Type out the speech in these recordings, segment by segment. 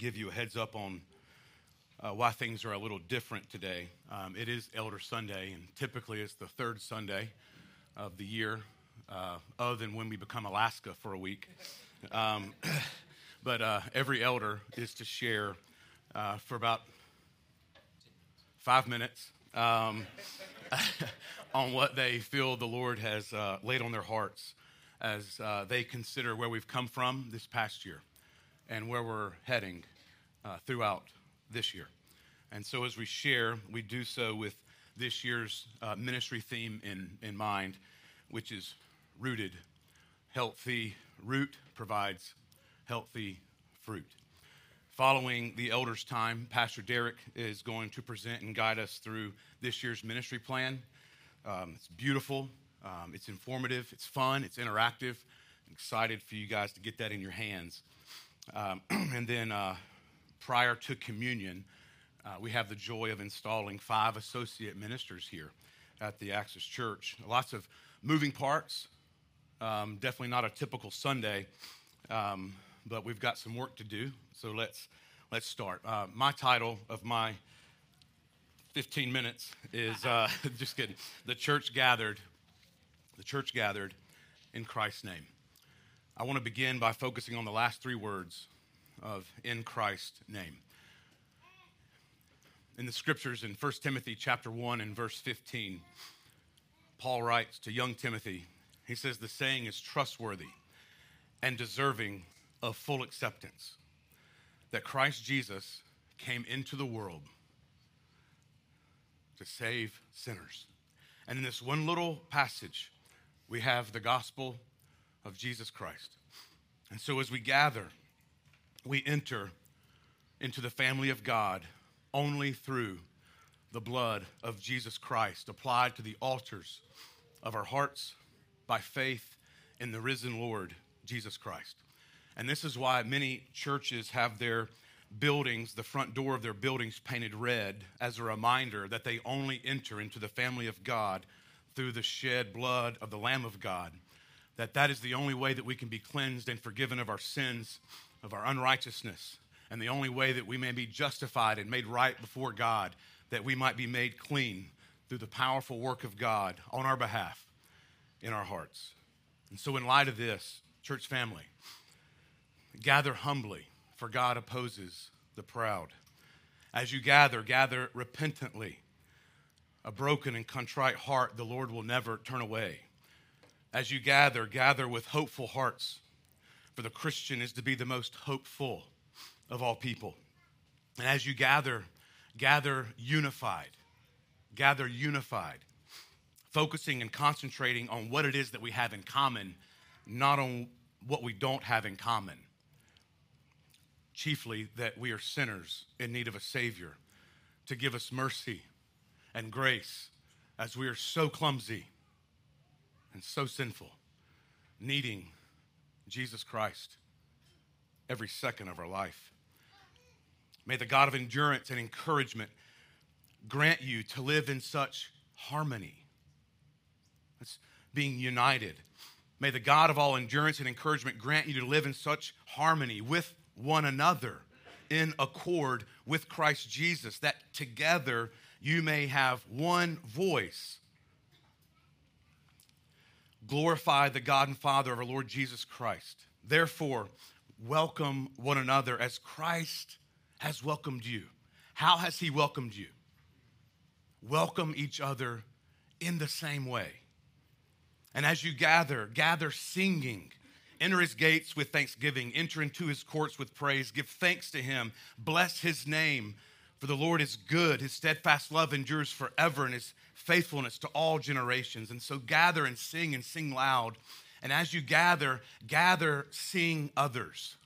Give you a heads up on uh, why things are a little different today. Um, it is Elder Sunday, and typically it's the third Sunday of the year, uh, other than when we become Alaska for a week. Um, but uh, every elder is to share uh, for about five minutes um, on what they feel the Lord has uh, laid on their hearts as uh, they consider where we've come from this past year and where we're heading uh, throughout this year. And so, as we share, we do so with this year's uh, ministry theme in, in mind, which is rooted. Healthy root provides healthy fruit. Following the elders' time, Pastor Derek is going to present and guide us through this year's ministry plan. Um, it's beautiful, um, it's informative, it's fun, it's interactive. I'm excited for you guys to get that in your hands. Um, and then uh, prior to communion, uh, we have the joy of installing five associate ministers here at the Axis Church. Lots of moving parts, um, definitely not a typical Sunday, um, but we've got some work to do. So let's let's start. Uh, my title of my 15 minutes is uh, just kidding. The church gathered. The church gathered in Christ's name. I want to begin by focusing on the last three words of in Christ's name. In the scriptures in 1 Timothy chapter 1 and verse 15, Paul writes to young Timothy, he says, The saying is trustworthy and deserving of full acceptance that Christ Jesus came into the world to save sinners. And in this one little passage, we have the gospel of Jesus Christ. And so as we gather, we enter into the family of God only through the blood of Jesus Christ applied to the altars of our hearts by faith in the risen Lord Jesus Christ. And this is why many churches have their buildings, the front door of their buildings painted red as a reminder that they only enter into the family of God through the shed blood of the Lamb of God that that is the only way that we can be cleansed and forgiven of our sins, of our unrighteousness, and the only way that we may be justified and made right before God, that we might be made clean through the powerful work of God on our behalf in our hearts. And so, in light of this, church family, gather humbly, for God opposes the proud. As you gather, gather repentantly. A broken and contrite heart the Lord will never turn away. As you gather, gather with hopeful hearts, for the Christian is to be the most hopeful of all people. And as you gather, gather unified. Gather unified, focusing and concentrating on what it is that we have in common, not on what we don't have in common. Chiefly, that we are sinners in need of a Savior to give us mercy and grace as we are so clumsy and so sinful, needing Jesus Christ every second of our life. May the God of endurance and encouragement grant you to live in such harmony. That's being united. May the God of all endurance and encouragement grant you to live in such harmony with one another, in accord with Christ Jesus, that together you may have one voice glorify the God and Father of our Lord Jesus Christ. Therefore, welcome one another as Christ has welcomed you. How has he welcomed you? Welcome each other in the same way. And as you gather, gather singing. Enter his gates with thanksgiving, enter into his courts with praise. Give thanks to him, bless his name, for the Lord is good. His steadfast love endures forever, and his faithfulness to all generations. And so gather and sing and sing loud. And as you gather, gather, sing others.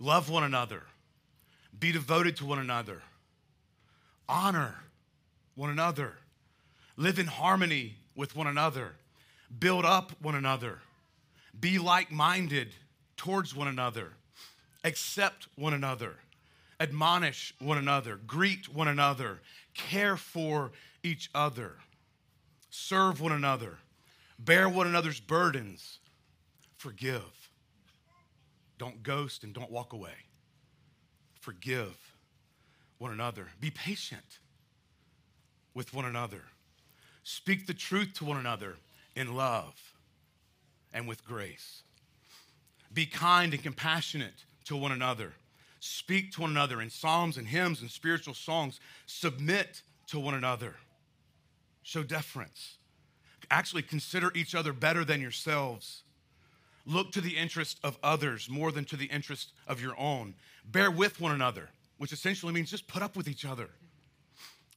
Love one another. Be devoted to one another. Honor one another. Live in harmony with one another. Build up one another. Be like minded towards one another. Accept one another. Admonish one another. Greet one another care for each other, serve one another, bear one another's burdens, forgive. Don't ghost and don't walk away. Forgive one another. Be patient with one another. Speak the truth to one another in love and with grace. Be kind and compassionate to one another. Speak to one another in psalms and hymns and spiritual songs. Submit to one another. Show deference. Actually, consider each other better than yourselves. Look to the interest of others more than to the interest of your own. Bear with one another, which essentially means just put up with each other.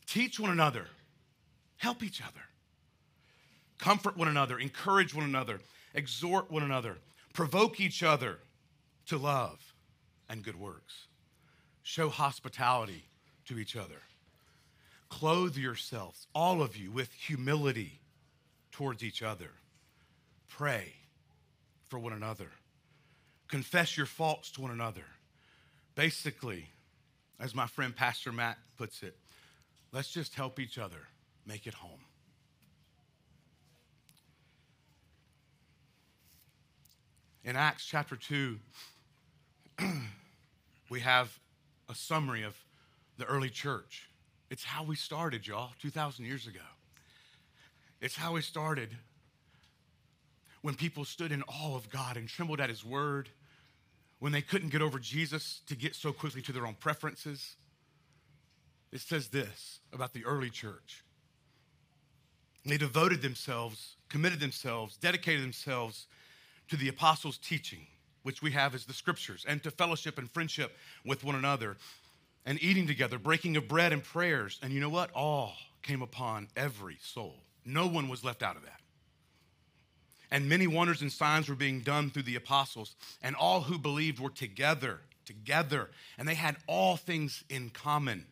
Teach one another. Help each other. Comfort one another. Encourage one another. Exhort one another. Provoke each other to love and good works. Show hospitality to each other. Clothe yourselves, all of you, with humility towards each other. Pray for one another. Confess your faults to one another. Basically, as my friend Pastor Matt puts it, let's just help each other make it home. In Acts chapter 2, we have a summary of the early church. It's how we started, y'all, 2,000 years ago. It's how we started when people stood in awe of God and trembled at his word, when they couldn't get over Jesus to get so quickly to their own preferences. It says this about the early church. They devoted themselves, committed themselves, dedicated themselves to the apostles' teaching, which we have is the scriptures, and to fellowship and friendship with one another, and eating together, breaking of bread and prayers. And you know what? All came upon every soul. No one was left out of that. And many wonders and signs were being done through the apostles, and all who believed were together, together, and they had all things in common.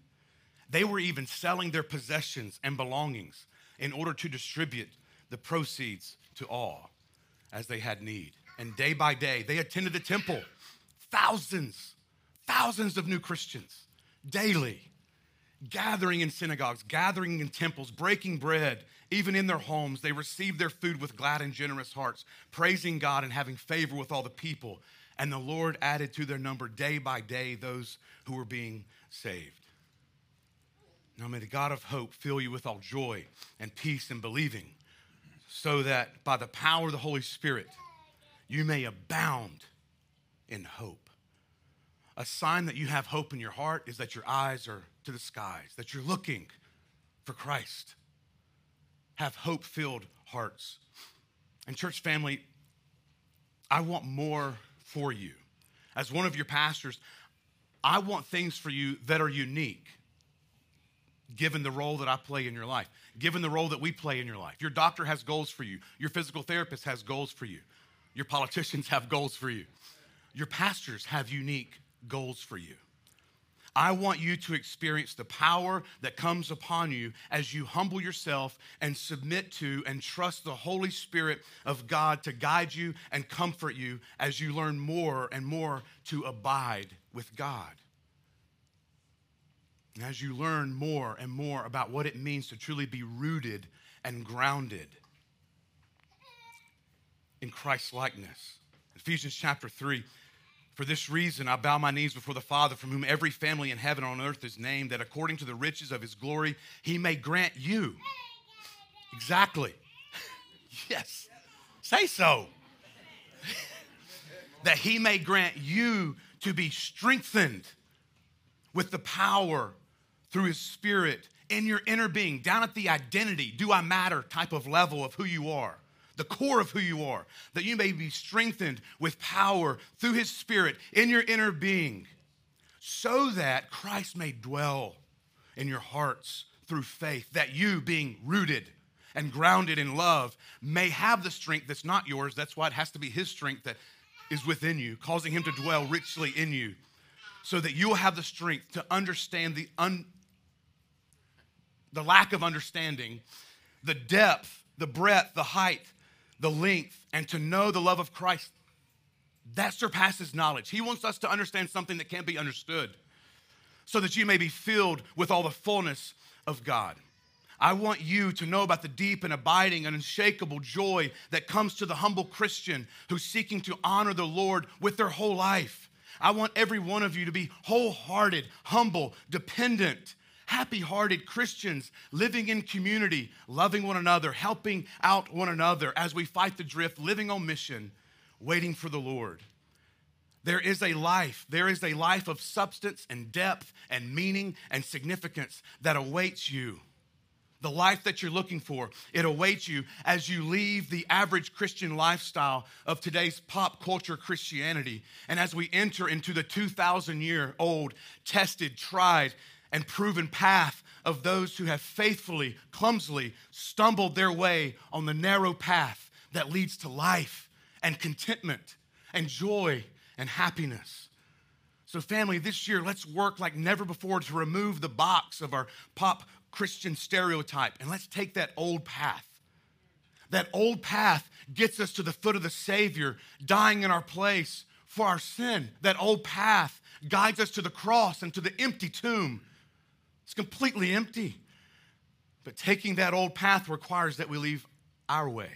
They were even selling their possessions and belongings in order to distribute the proceeds to all as they had need. And day by day, they attended the temple. Thousands, thousands of new Christians daily, gathering in synagogues, gathering in temples, breaking bread, even in their homes. They received their food with glad and generous hearts, praising God and having favor with all the people. And the Lord added to their number day by day those who were being saved. Now may the God of hope fill you with all joy and peace and believing so that by the power of the Holy Spirit, you may abound in hope. A sign that you have hope in your heart is that your eyes are to the skies, that you're looking for Christ. Have hope filled hearts. And, church family, I want more for you. As one of your pastors, I want things for you that are unique given the role that I play in your life, given the role that we play in your life. Your doctor has goals for you, your physical therapist has goals for you, your politicians have goals for you, your pastors have unique goals for you. I want you to experience the power that comes upon you as you humble yourself and submit to and trust the Holy Spirit of God to guide you and comfort you as you learn more and more to abide with God. And as you learn more and more about what it means to truly be rooted and grounded in Christ's likeness. Ephesians chapter 3. For this reason, I bow my knees before the Father, from whom every family in heaven and on earth is named, that according to the riches of his glory, he may grant you. Exactly. yes. Say so. that he may grant you to be strengthened with the power through his spirit in your inner being, down at the identity, do I matter type of level of who you are, the core of who you are, that you may be strengthened with power through his spirit in your inner being, so that Christ may dwell in your hearts through faith, that you, being rooted and grounded in love, may have the strength that's not yours. That's why it has to be his strength that is within you, causing him to dwell richly in you, so that you will have the strength to understand the un the lack of understanding, the depth, the breadth, the height, the length, and to know the love of Christ. That surpasses knowledge. He wants us to understand something that can't be understood so that you may be filled with all the fullness of God. I want you to know about the deep and abiding and unshakable joy that comes to the humble Christian who's seeking to honor the Lord with their whole life. I want every one of you to be wholehearted, humble, dependent, happy hearted Christians living in community, loving one another, helping out one another as we fight the drift, living on mission, waiting for the Lord. There is a life, there is a life of substance and depth and meaning and significance that awaits you the life that you're looking for. It awaits you as you leave the average Christian lifestyle of today's pop culture Christianity. And as we enter into the 2,000 year old, tested, tried, and proven path of those who have faithfully, clumsily stumbled their way on the narrow path that leads to life and contentment and joy and happiness. So, family, this year, let's work like never before to remove the box of our pop Christian stereotype and let's take that old path. That old path gets us to the foot of the Savior, dying in our place for our sin. That old path guides us to the cross and to the empty tomb. It's completely empty. But taking that old path requires that we leave our way.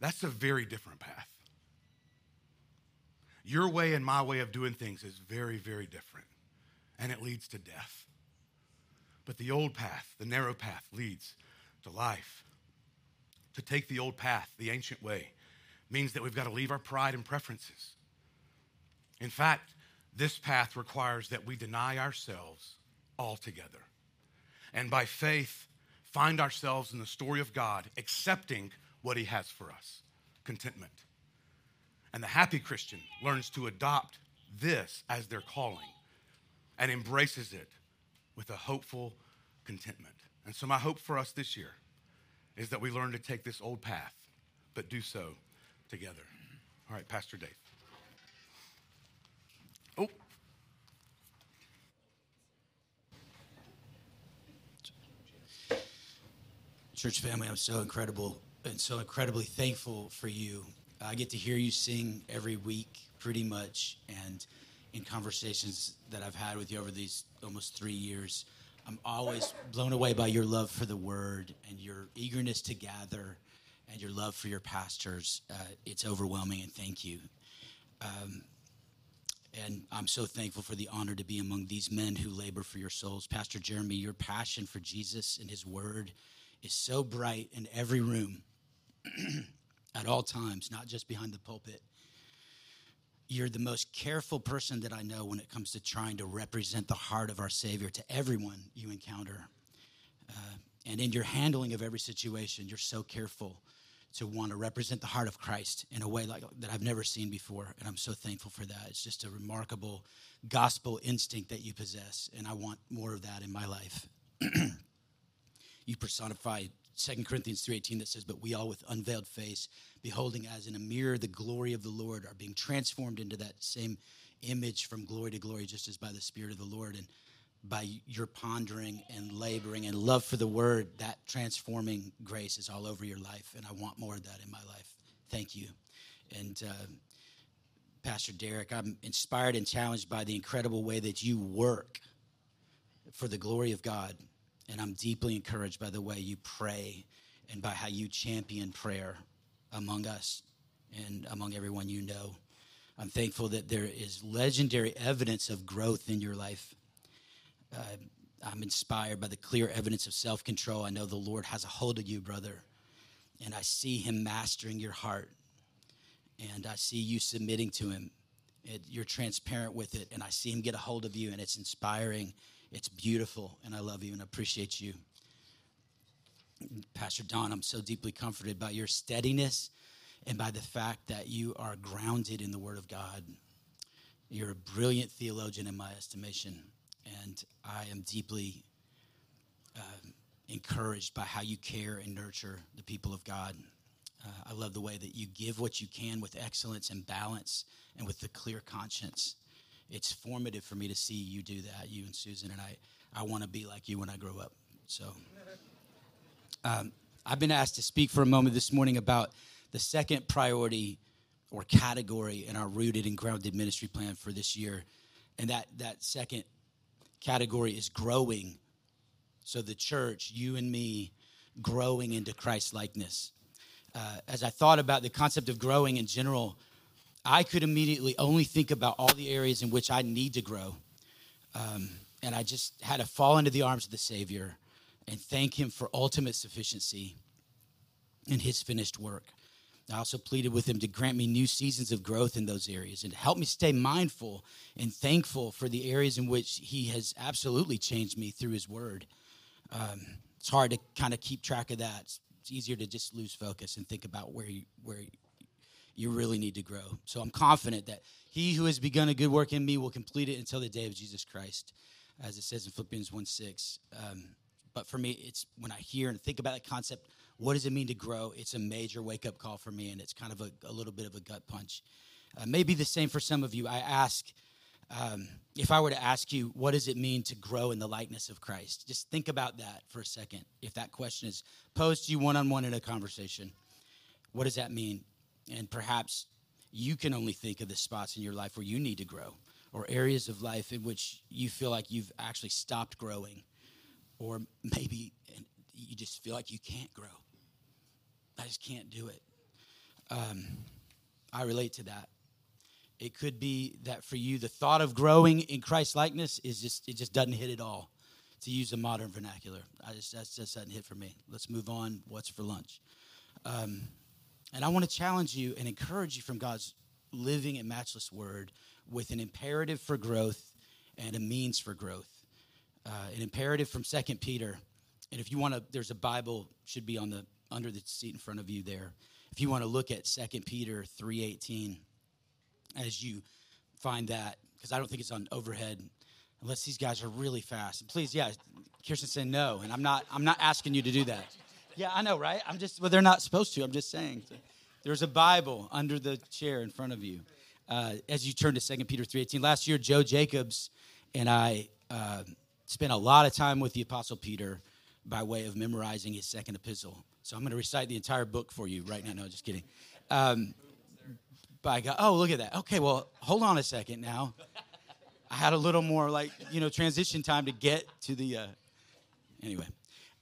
That's a very different path. Your way and my way of doing things is very, very different, and it leads to death. But the old path, the narrow path, leads to life. To take the old path, the ancient way, means that we've got to leave our pride and preferences. In fact, this path requires that we deny ourselves altogether. And by faith, find ourselves in the story of God, accepting what He has for us contentment. And the happy Christian learns to adopt this as their calling and embraces it with a hopeful contentment. And so, my hope for us this year is that we learn to take this old path, but do so together. All right, Pastor Dave. Oh. Church family, I'm so incredible and so incredibly thankful for you. I get to hear you sing every week, pretty much, and in conversations that I've had with you over these almost three years. I'm always blown away by your love for the word and your eagerness to gather and your love for your pastors. Uh, it's overwhelming, and thank you. Um, and I'm so thankful for the honor to be among these men who labor for your souls. Pastor Jeremy, your passion for Jesus and his word is so bright in every room at all times, not just behind the pulpit you're the most careful person that I know when it comes to trying to represent the heart of our Savior to everyone you encounter. Uh, and in your handling of every situation, you're so careful to want to represent the heart of Christ in a way like that I've never seen before, and I'm so thankful for that. It's just a remarkable gospel instinct that you possess, and I want more of that in my life. you personify 2 Corinthians 3:18 that says, "But we all with unveiled face, beholding as in a mirror the glory of the Lord, are being transformed into that same image from glory to glory, just as by the Spirit of the Lord." And by your pondering and laboring and love for the word, that transforming grace is all over your life, and I want more of that in my life. Thank you. And uh, Pastor Derek, I'm inspired and challenged by the incredible way that you work for the glory of God and I'm deeply encouraged by the way you pray and by how you champion prayer among us and among everyone you know. I'm thankful that there is legendary evidence of growth in your life. Uh, I'm inspired by the clear evidence of self control. I know the Lord has a hold of you, brother, and I see Him mastering your heart, and I see you submitting to Him. It, you're transparent with it, and I see Him get a hold of you, and it's inspiring it's beautiful, and I love you and appreciate you. Pastor Don, I'm so deeply comforted by your steadiness and by the fact that you are grounded in the Word of God. You're a brilliant theologian in my estimation, and I am deeply uh, encouraged by how you care and nurture the people of God. Uh, I love the way that you give what you can with excellence and balance and with the clear conscience it's formative for me to see you do that, you and Susan, and I, I want to be like you when I grow up. So, um, I've been asked to speak for a moment this morning about the second priority or category in our rooted and grounded ministry plan for this year, and that that second category is growing So the church, you and me, growing into Christ likeness. Uh, as I thought about the concept of growing in general, I could immediately only think about all the areas in which I need to grow. Um, and I just had to fall into the arms of the Savior and thank Him for ultimate sufficiency in His finished work. I also pleaded with Him to grant me new seasons of growth in those areas and to help me stay mindful and thankful for the areas in which He has absolutely changed me through His Word. Um, it's hard to kind of keep track of that. It's, it's easier to just lose focus and think about where you, where you really need to grow. So I'm confident that he who has begun a good work in me will complete it until the day of Jesus Christ, as it says in Philippians 1 6. Um, but for me, it's when I hear and think about that concept, what does it mean to grow? It's a major wake up call for me, and it's kind of a, a little bit of a gut punch. Uh, maybe the same for some of you. I ask, um, if I were to ask you, what does it mean to grow in the likeness of Christ? Just think about that for a second. If that question is posed to you one on one in a conversation, what does that mean? And perhaps you can only think of the spots in your life where you need to grow or areas of life in which you feel like you've actually stopped growing or maybe you just feel like you can't grow. I just can't do it. Um, i relate to that. It could be that for you the thought of growing in christ likeness is just it just doesn't hit at all to use a modern vernacular. I just that just doesn't hit for me. Let's move on. What's for lunch? Um, and I want to challenge you and encourage you from God's living and matchless word with an imperative for growth and a means for growth. Uh, an imperative from Second Peter. And if you want to, there's a Bible should be on the under the seat in front of you there. If you want to look at Second Peter 3:18 as you find that, because I don't think it's on overhead unless these guys are really fast. And please, yeah, Kirsten said no, and I'm not I'm not asking you to do that. Yeah, I know, right? I'm just, well, they're not supposed to. I'm just saying. There's a Bible under the chair in front of you. Uh, as you turn to 2 Peter 3.18. Last year, Joe Jacobs and I uh, spent a lot of time with the Apostle Peter by way of memorizing his second epistle. So I'm going to recite the entire book for you right now. No, just kidding. Um, by God, oh, look at that. Okay, well, hold on a second now. I had a little more like, you know, transition time to get to the, uh, anyway.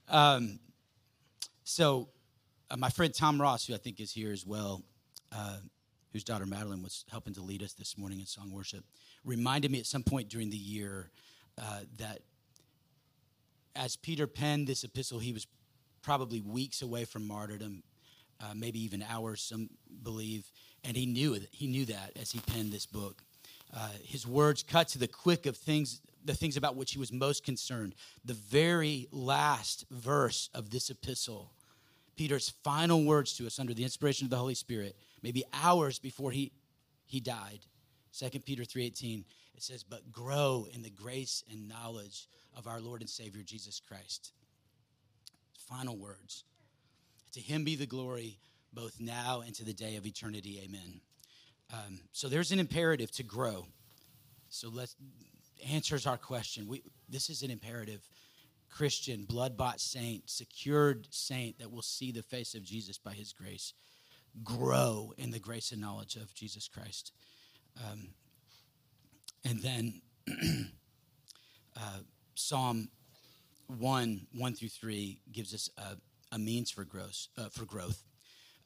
Um, so, uh, my friend Tom Ross, who I think is here as well, uh, whose daughter Madeline was helping to lead us this morning in song worship, reminded me at some point during the year uh, that as Peter penned this epistle, he was probably weeks away from martyrdom, uh, maybe even hours, some believe, and he knew it. He knew that as he penned this book. Uh, his words cut to the quick of things, the things about which he was most concerned. The very last verse of this epistle Peter's final words to us under the inspiration of the Holy Spirit, maybe hours before he, he died. 2 Peter 3:18 it says but grow in the grace and knowledge of our Lord and Savior Jesus Christ. Final words. To him be the glory both now and to the day of eternity. Amen. Um, so there's an imperative to grow. So let's answers our question. We, this is an imperative. Christian, blood bought saint, secured saint that will see the face of Jesus by his grace, grow in the grace and knowledge of Jesus Christ. Um, and then uh, Psalm 1 1 through 3 gives us a, a means for growth, uh, for growth.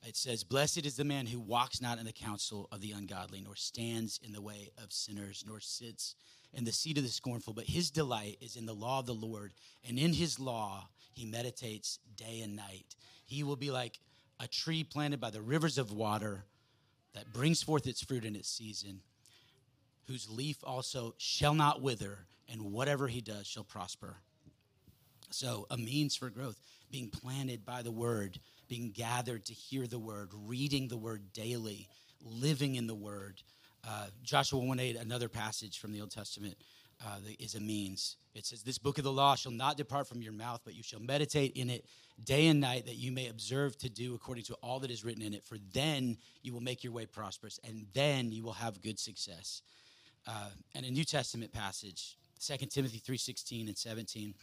It says, Blessed is the man who walks not in the counsel of the ungodly, nor stands in the way of sinners, nor sits in the seat of the scornful, but his delight is in the law of the Lord, and in his law he meditates day and night. He will be like a tree planted by the rivers of water that brings forth its fruit in its season, whose leaf also shall not wither, and whatever he does shall prosper. So, a means for growth, being planted by the word, being gathered to hear the word, reading the word daily, living in the word, uh, Joshua 1 8, another passage from the Old Testament, uh, is a means. It says, This book of the law shall not depart from your mouth, but you shall meditate in it day and night, that you may observe to do according to all that is written in it. For then you will make your way prosperous, and then you will have good success. Uh, and a New Testament passage, 2 Timothy 3 16 and 17.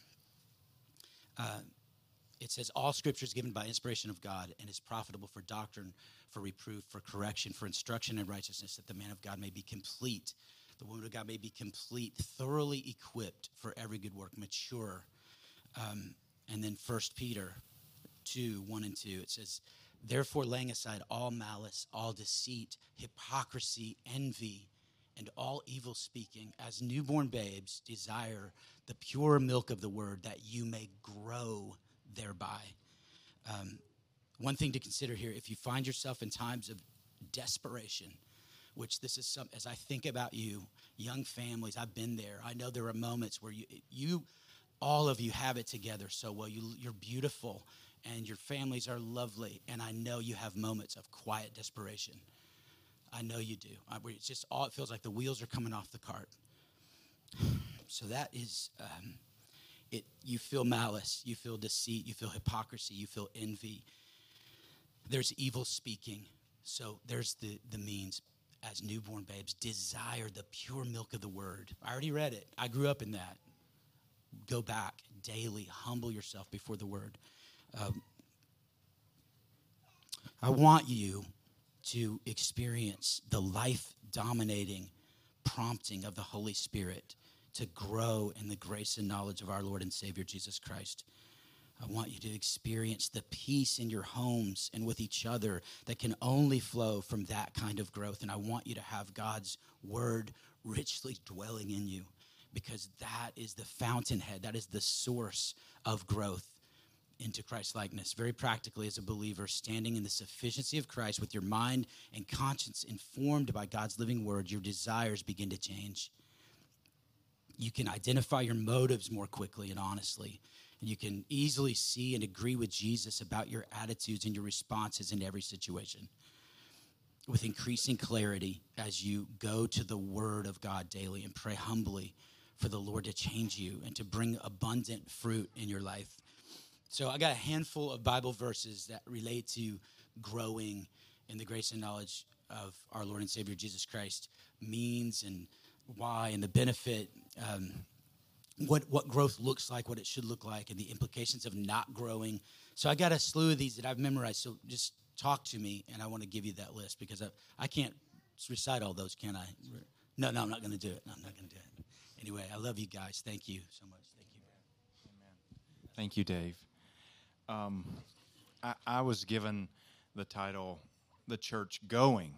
It says, All scripture is given by inspiration of God and is profitable for doctrine, for reproof, for correction, for instruction in righteousness, that the man of God may be complete, the woman of God may be complete, thoroughly equipped for every good work, mature. Um, and then First Peter 2 1 and 2, it says, Therefore, laying aside all malice, all deceit, hypocrisy, envy, and all evil speaking, as newborn babes desire the pure milk of the word that you may grow thereby. Um, one thing to consider here if you find yourself in times of desperation, which this is some, as I think about you, young families, I've been there. I know there are moments where you, you all of you have it together so well. You, you're beautiful and your families are lovely. And I know you have moments of quiet desperation. I know you do. It's just all it feels like the wheels are coming off the cart. So that is um, it. You feel malice, you feel deceit, you feel hypocrisy, you feel envy. There's evil speaking. So there's the the means as newborn babes desire the pure milk of the word. I already read it. I grew up in that. Go back daily, humble yourself before the word. Um, I want you to experience the life dominating prompting of the Holy Spirit to grow in the grace and knowledge of our Lord and Savior Jesus Christ. I want you to experience the peace in your homes and with each other that can only flow from that kind of growth. And I want you to have God's word richly dwelling in you because that is the fountainhead, that is the source of growth into Christ likeness. Very practically, as a believer, standing in the sufficiency of Christ with your mind and conscience informed by God's living word, your desires begin to change. You can identify your motives more quickly and honestly. And you can easily see and agree with Jesus about your attitudes and your responses in every situation with increasing clarity as you go to the Word of God daily and pray humbly for the Lord to change you and to bring abundant fruit in your life. So I got a handful of Bible verses that relate to growing in the grace and knowledge of our Lord and Savior Jesus Christ means and why and the benefit, um, what what growth looks like, what it should look like, and the implications of not growing. So I got a slew of these that I've memorized. So just talk to me, and I want to give you that list because I, I can't recite all those, can I? No, no, I'm not going to do it. No, I'm not going to do it. Anyway, I love you guys. Thank you so much. Thank you. Amen. Thank you, Dave. Um, I, I was given the title "The Church Going."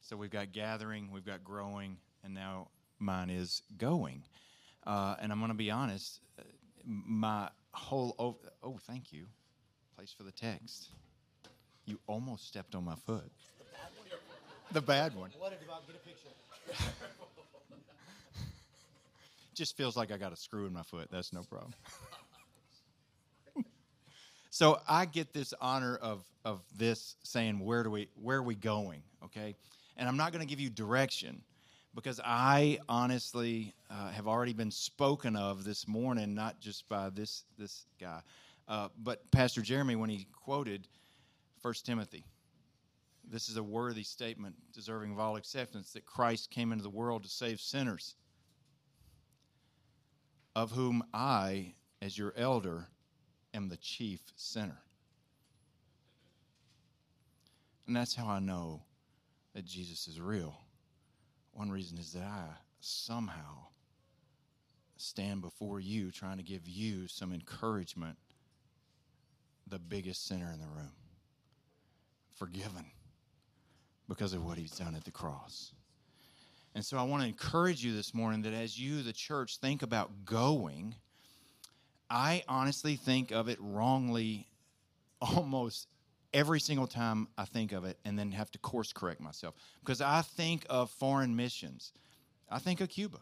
So we've got gathering, we've got growing, and now mine is going. Uh, and I'm going to be honest, uh, my whole oh, oh, thank you, place for the text. You almost stepped on my foot. The bad one. What about get a picture? Just feels like I got a screw in my foot. That's no problem. So I get this honor of of this saying, where do we where are we going? Okay, and I'm not going to give you direction because I honestly uh, have already been spoken of this morning, not just by this this guy, uh, but Pastor Jeremy when he quoted First Timothy. This is a worthy statement, deserving of all acceptance, that Christ came into the world to save sinners, of whom I, as your elder, am the chief sinner. And that's how I know that Jesus is real. One reason is that I somehow stand before you trying to give you some encouragement, the biggest sinner in the room, forgiven because of what he's done at the cross. And so I want to encourage you this morning that as you, the church, think about going, I honestly think of it wrongly almost every single time I think of it and then have to course correct myself. Because I think of foreign missions, I think of Cuba.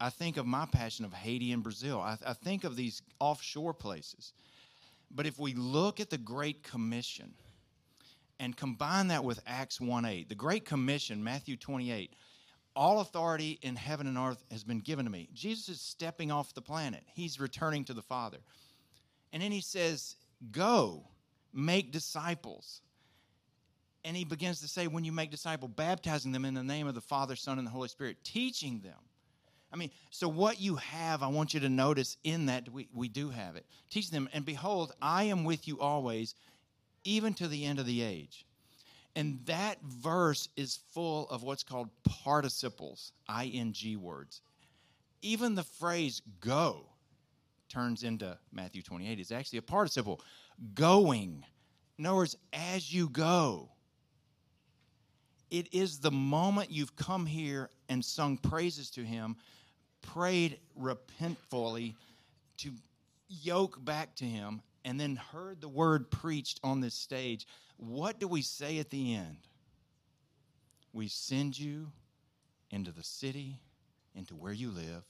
I think of my passion of Haiti and Brazil. I, I think of these offshore places. But if we look at the Great Commission and combine that with Acts 1 8, the Great Commission, Matthew 28, all authority in heaven and earth has been given to me. Jesus is stepping off the planet, he's returning to the Father. And then he says, Go, make disciples. And he begins to say, When you make disciples, baptizing them in the name of the Father, Son, and the Holy Spirit, teaching them. I mean, so what you have, I want you to notice in that we, we do have it. Teach them, and behold, I am with you always, even to the end of the age. And that verse is full of what's called participles, ing words. Even the phrase go turns into Matthew 28 is actually a participle going. In other words, as you go. It is the moment you've come here and sung praises to Him, prayed repentfully to yoke back to Him, and then heard the word preached on this stage. What do we say at the end? We send you into the city, into where you live,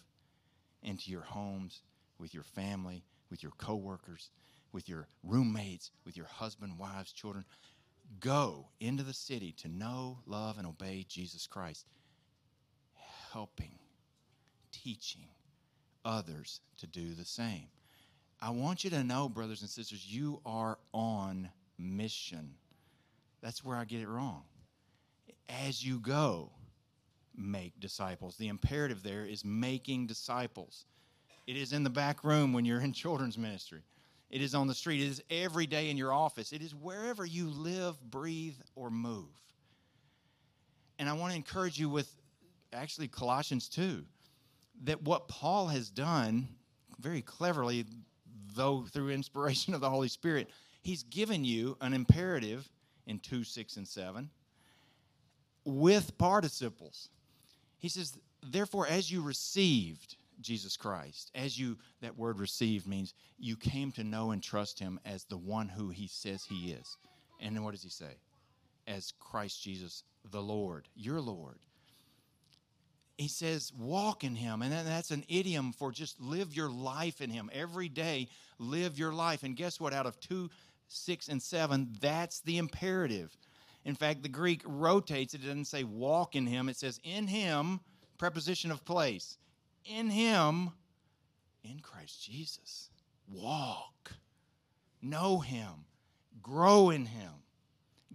into your homes, with your family, with your coworkers, with your roommates, with your husband, wives, children. Go into the city to know, love, and obey Jesus Christ, helping, teaching others to do the same. I want you to know, brothers and sisters, you are on mission. That's where I get it wrong. As you go, make disciples. The imperative there is making disciples. It is in the back room when you're in children's ministry. It is on the street. It is every day in your office. It is wherever you live, breathe, or move. And I want to encourage you with actually Colossians 2 that what Paul has done very cleverly, though through inspiration of the Holy Spirit, he's given you an imperative in 2, 6, and 7 with participles. He says, Therefore, as you received, Jesus Christ. As you, that word received means you came to know and trust him as the one who he says he is. And then what does he say? As Christ Jesus, the Lord, your Lord. He says, walk in him. And that's an idiom for just live your life in him. Every day, live your life. And guess what? Out of two, six, and seven, that's the imperative. In fact, the Greek rotates it. It doesn't say walk in him, it says in him, preposition of place in Him, in Christ Jesus. Walk, know Him, grow in Him,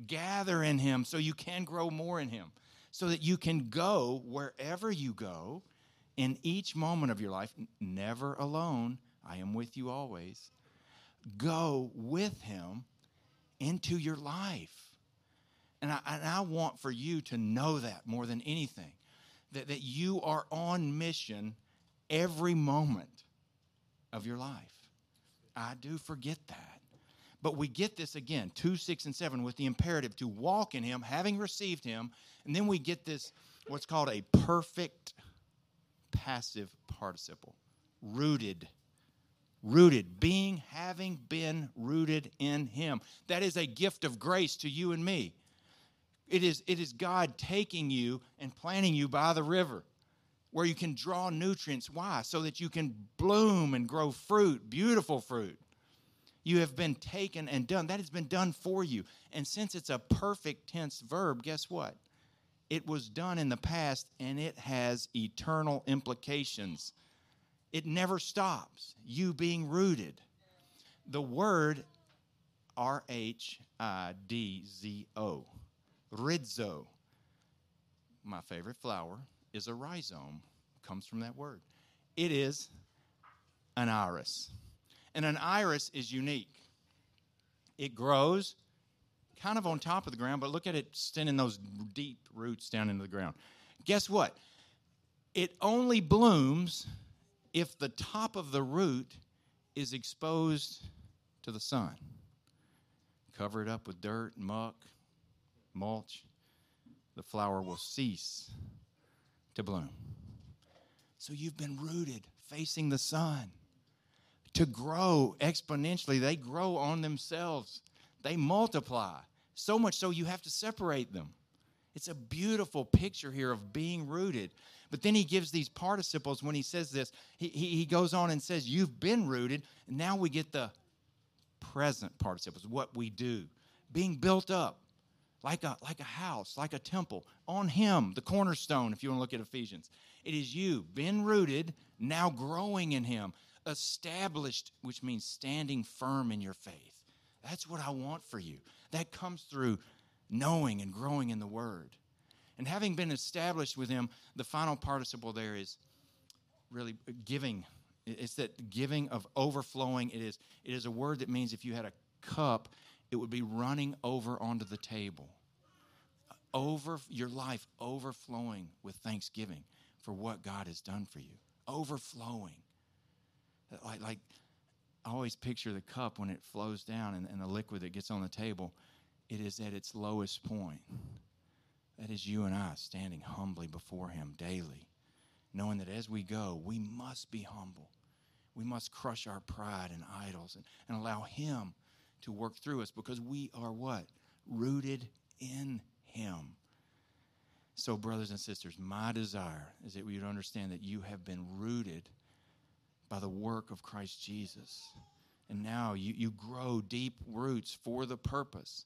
gather in Him so you can grow more in Him, so that you can go wherever you go in each moment of your life, never alone. I am with you always. Go with Him into your life. And I, and I want for you to know that more than anything that, that you are on mission every moment of your life. I do forget that. But we get this again, 2, 6, and 7, with the imperative to walk in Him, having received Him. And then we get this, what's called a perfect passive participle rooted. Rooted, being, having been rooted in Him. That is a gift of grace to you and me. It is, it is God taking you and planting you by the river where you can draw nutrients. Why? So that you can bloom and grow fruit, beautiful fruit. You have been taken and done. That has been done for you. And since it's a perfect tense verb, guess what? It was done in the past and it has eternal implications. It never stops. You being rooted. The word R H I D Z O Rhizo, my favorite flower, is a rhizome. Comes from that word. It is an iris. And an iris is unique. It grows kind of on top of the ground, but look at it sending those deep roots down into the ground. Guess what? It only blooms if the top of the root is exposed to the sun. Cover it up with dirt, muck, mulch, the flower will cease to bloom. So you've been rooted facing the sun to grow exponentially. They grow on themselves, they multiply. So much so you have to separate them. It's a beautiful picture here of being rooted. But then he gives these participles when he says this. He, he, he goes on and says, You've been rooted. And now we get the present participles, what we do. Being built up like a, like a house, like a temple, on Him, the cornerstone, if you want to look at Ephesians. It is you, been rooted, now growing in Him, established, which means standing firm in your faith. That's what I want for you. That comes through knowing and growing in the Word. And having been established with Him, the final participle there is really giving. It's that giving of overflowing. It is, it is a word that means if you had a cup it would be running over onto the table. Over your life overflowing with thanksgiving for what God has done for you. Overflowing. Like, like I always picture the cup when it flows down and, and the liquid that gets on the table, it is at its lowest point. That is you and I standing humbly before Him daily, knowing that as we go, we must be humble. We must crush our pride and idols and, and allow Him to work through us because we are what? Rooted in Him. So, brothers and sisters, my desire is that we would understand that you have been rooted by the work of Christ Jesus. And now you, you grow deep roots for the purpose,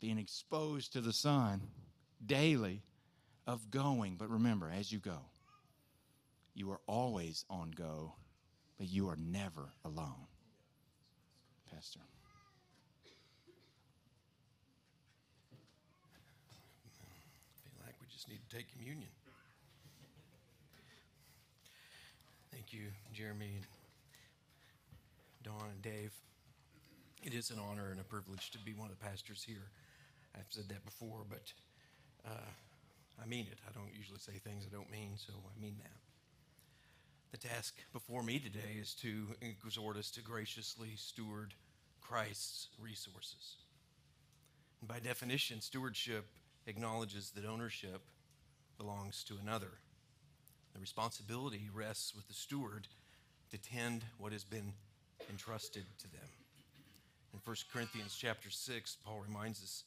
being exposed to the sun daily of going. But remember, as you go, you are always on go, but you are never alone. Pastor. I feel like we just need to take communion. Thank you, Jeremy and Don and Dave. It is an honor and a privilege to be one of the pastors here. I've said that before, but uh, I mean it. I don't usually say things I don't mean, so I mean that. The task before me today is to exhort us to graciously steward Christ's resources. And by definition, stewardship acknowledges that ownership belongs to another. The responsibility rests with the steward to tend what has been entrusted to them. In 1 Corinthians chapter 6, Paul reminds us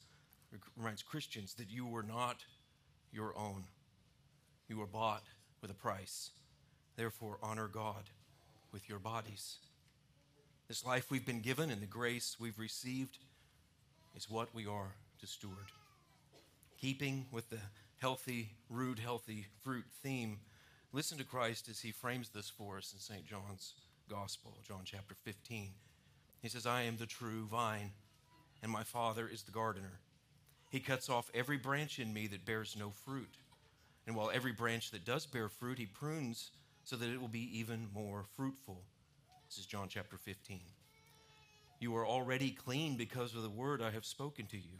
reminds Christians that you were not your own. You were bought with a price. Therefore, honor God with your bodies. This life we've been given and the grace we've received is what we are to steward. Keeping with the healthy root, healthy fruit theme, listen to Christ as he frames this for us in St. John's Gospel, John chapter 15. He says, I am the true vine, and my Father is the gardener. He cuts off every branch in me that bears no fruit. And while every branch that does bear fruit, he prunes so that it will be even more fruitful. This is John chapter 15. You are already clean because of the word I have spoken to you.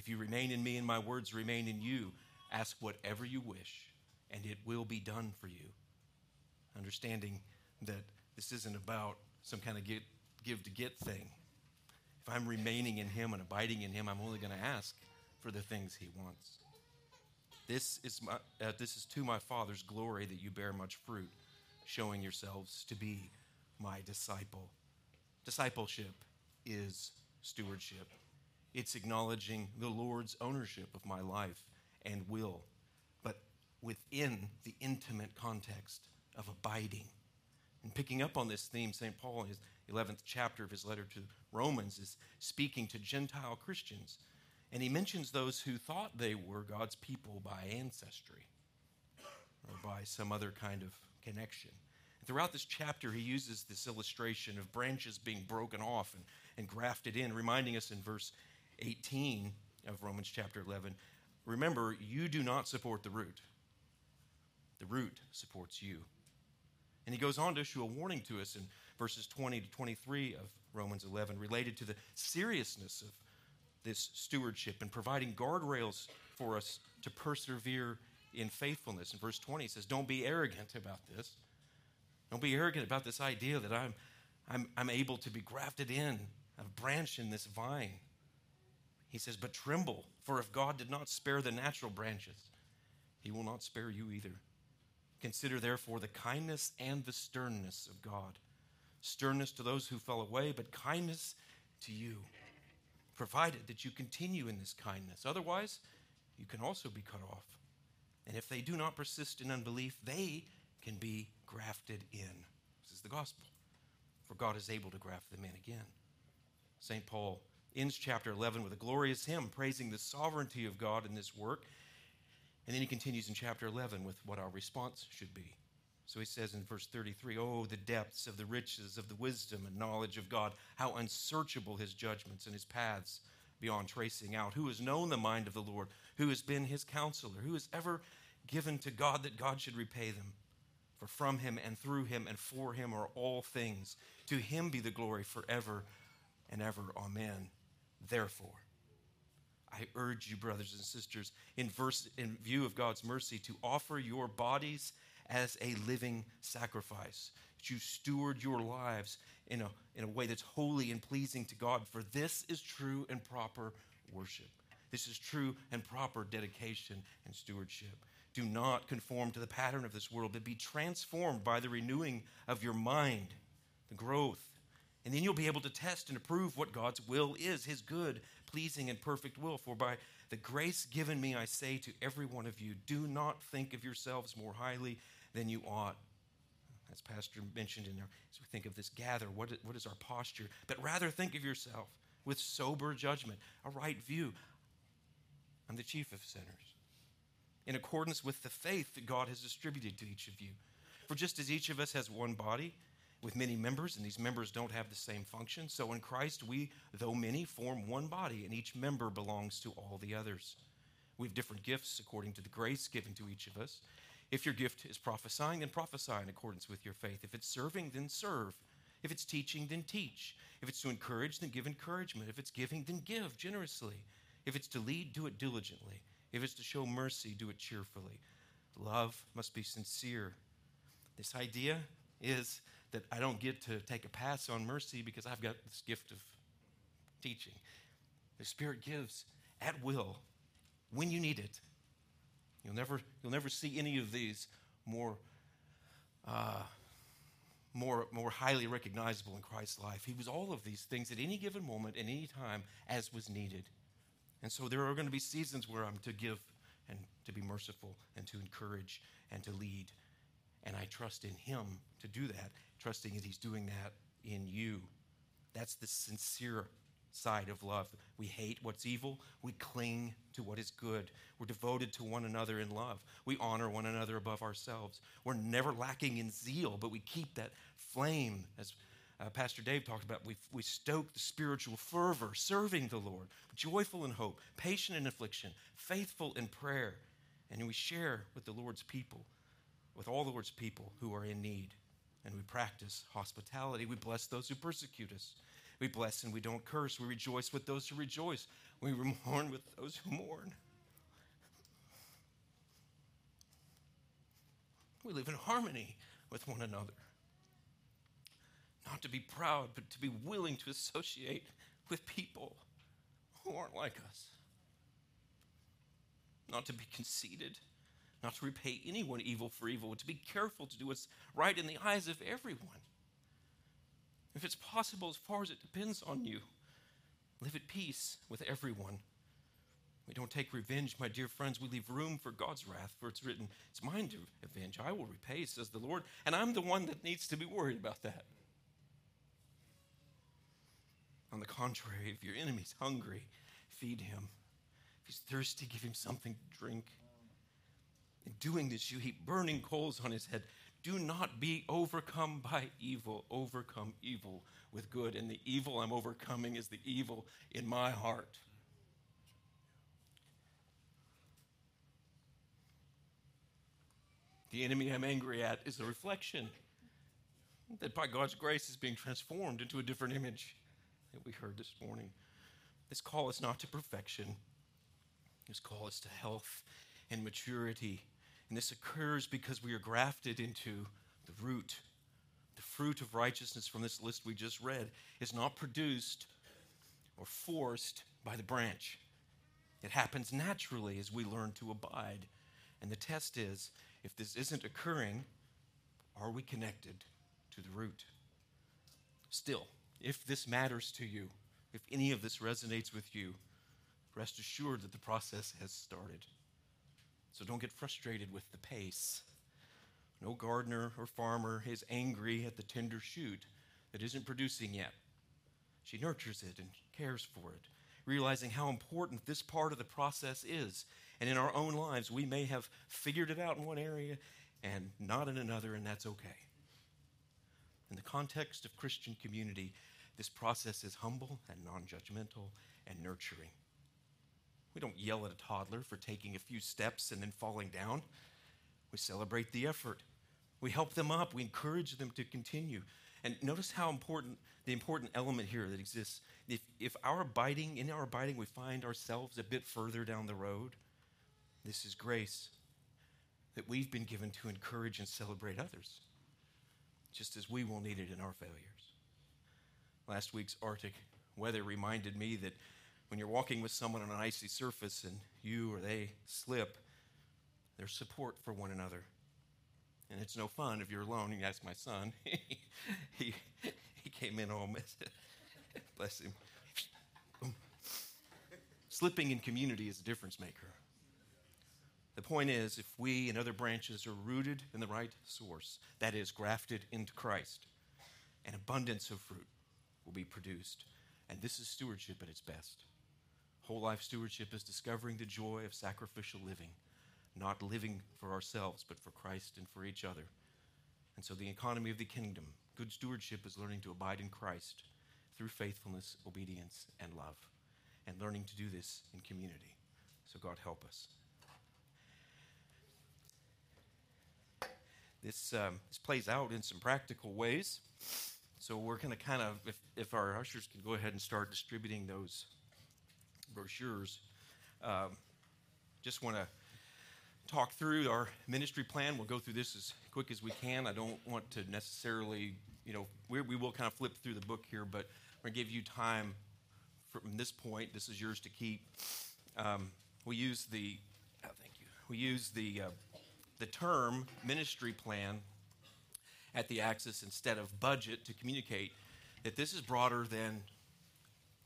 If you remain in me and my words remain in you, ask whatever you wish, and it will be done for you. Understanding that this isn't about some kind of get, give to get thing. If I'm remaining in Him and abiding in Him, I'm only going to ask for the things He wants. This is, my, uh, this is to my Father's glory that you bear much fruit, showing yourselves to be my disciple. Discipleship is stewardship, it's acknowledging the Lord's ownership of my life and will, but within the intimate context of abiding. And picking up on this theme, St. Paul in his 11th chapter of his letter to Romans is speaking to Gentile Christians. And he mentions those who thought they were God's people by ancestry or by some other kind of connection. Throughout this chapter, he uses this illustration of branches being broken off and, and grafted in, reminding us in verse 18 of Romans chapter 11 remember, you do not support the root, the root supports you. And he goes on to issue a warning to us in verses 20 to 23 of Romans 11 related to the seriousness of this stewardship and providing guardrails for us to persevere in faithfulness. In verse 20, he says, Don't be arrogant about this. Don't be arrogant about this idea that I'm, I'm, I'm able to be grafted in, a branch in this vine. He says, But tremble, for if God did not spare the natural branches, he will not spare you either. Consider therefore the kindness and the sternness of God. Sternness to those who fell away, but kindness to you, provided that you continue in this kindness. Otherwise, you can also be cut off. And if they do not persist in unbelief, they can be grafted in. This is the gospel. For God is able to graft them in again. St. Paul ends chapter 11 with a glorious hymn praising the sovereignty of God in this work and then he continues in chapter 11 with what our response should be. So he says in verse 33 Oh, the depths of the riches of the wisdom and knowledge of God, how unsearchable his judgments and his paths beyond tracing out. Who has known the mind of the Lord? Who has been his counselor? Who has ever given to God that God should repay them? For from him and through him and for him are all things. To him be the glory forever and ever. Amen. Therefore, I urge you, brothers and sisters, in, verse, in view of God's mercy, to offer your bodies as a living sacrifice. That you steward your lives in a, in a way that's holy and pleasing to God, for this is true and proper worship. This is true and proper dedication and stewardship. Do not conform to the pattern of this world, but be transformed by the renewing of your mind, the growth. And then you'll be able to test and approve what God's will is, his good, pleasing, and perfect will. For by the grace given me, I say to every one of you, do not think of yourselves more highly than you ought. As Pastor mentioned in there, as we think of this gather, what what is our posture? But rather think of yourself with sober judgment, a right view. I'm the chief of sinners in accordance with the faith that God has distributed to each of you. For just as each of us has one body with many members, and these members don't have the same function, so in Christ we, though many, form one body, and each member belongs to all the others. We have different gifts according to the grace given to each of us. If your gift is prophesying, then prophesy in accordance with your faith. If it's serving, then serve. If it's teaching, then teach. If it's to encourage, then give encouragement. If it's giving, then give generously. If it's to lead, do it diligently. If it's to show mercy, do it cheerfully. Love must be sincere. This idea is that I don't get to take a pass on mercy because I've got this gift of teaching. The Spirit gives at will when you need it. You'll never, you'll never see any of these more, uh, more, more highly recognizable in Christ's life. He was all of these things at any given moment, at any time, as was needed. And so there are going to be seasons where I'm to give and to be merciful and to encourage and to lead. And I trust in Him to do that, trusting that He's doing that in you. That's the sincere side of love. We hate what's evil, we cling to what is good. We're devoted to one another in love. We honor one another above ourselves. We're never lacking in zeal, but we keep that flame, as uh, Pastor Dave talked about. We, we stoke the spiritual fervor, serving the Lord, joyful in hope, patient in affliction, faithful in prayer. And we share with the Lord's people, with all the Lord's people who are in need. And we practice hospitality. We bless those who persecute us. We bless and we don't curse. We rejoice with those who rejoice. We mourn with those who mourn. We live in harmony with one another. Not to be proud, but to be willing to associate with people who aren't like us. Not to be conceited, not to repay anyone evil for evil, but to be careful to do what's right in the eyes of everyone. If it's possible, as far as it depends on you, live at peace with everyone. We don't take revenge, my dear friends. We leave room for God's wrath, for it's written, It's mine to avenge. I will repay, says the Lord. And I'm the one that needs to be worried about that. On the contrary, if your enemy's hungry, feed him. If he's thirsty, give him something to drink. In doing this, you heap burning coals on his head. Do not be overcome by evil. Overcome evil with good. And the evil I'm overcoming is the evil in my heart. The enemy I'm angry at is a reflection that by God's grace is being transformed into a different image that we heard this morning. This call is not to perfection, this call is to health and maturity and this occurs because we are grafted into the root. The fruit of righteousness from this list we just read is not produced or forced by the branch. It happens naturally as we learn to abide. And the test is if this isn't occurring, are we connected to the root? Still, if this matters to you, if any of this resonates with you, rest assured that the process has started. So don't get frustrated with the pace. No gardener or farmer is angry at the tender shoot that isn't producing yet. She nurtures it and cares for it, realizing how important this part of the process is. And in our own lives, we may have figured it out in one area and not in another, and that's okay. In the context of Christian community, this process is humble and non judgmental and nurturing. We don't yell at a toddler for taking a few steps and then falling down. We celebrate the effort. We help them up. We encourage them to continue. And notice how important the important element here that exists. If, if our abiding, in our abiding, we find ourselves a bit further down the road, this is grace that we've been given to encourage and celebrate others, just as we will need it in our failures. Last week's Arctic weather reminded me that when you're walking with someone on an icy surface and you or they slip, there's support for one another. And it's no fun if you're alone. And you ask my son. he, he came in all messed Bless him. Slipping in community is a difference maker. The point is, if we and other branches are rooted in the right source, that is, grafted into Christ, an abundance of fruit will be produced. And this is stewardship at its best. Whole life stewardship is discovering the joy of sacrificial living, not living for ourselves, but for Christ and for each other. And so, the economy of the kingdom, good stewardship is learning to abide in Christ through faithfulness, obedience, and love, and learning to do this in community. So, God help us. This, um, this plays out in some practical ways. So, we're going to kind of, if, if our ushers can go ahead and start distributing those brochures. Um, just want to talk through our ministry plan. We'll go through this as quick as we can. I don't want to necessarily, you know, we, we will kind of flip through the book here, but I'm going to give you time from this point. This is yours to keep. Um, we use the, oh, thank you. We use the uh, the term ministry plan at the Access instead of budget to communicate that this is broader than,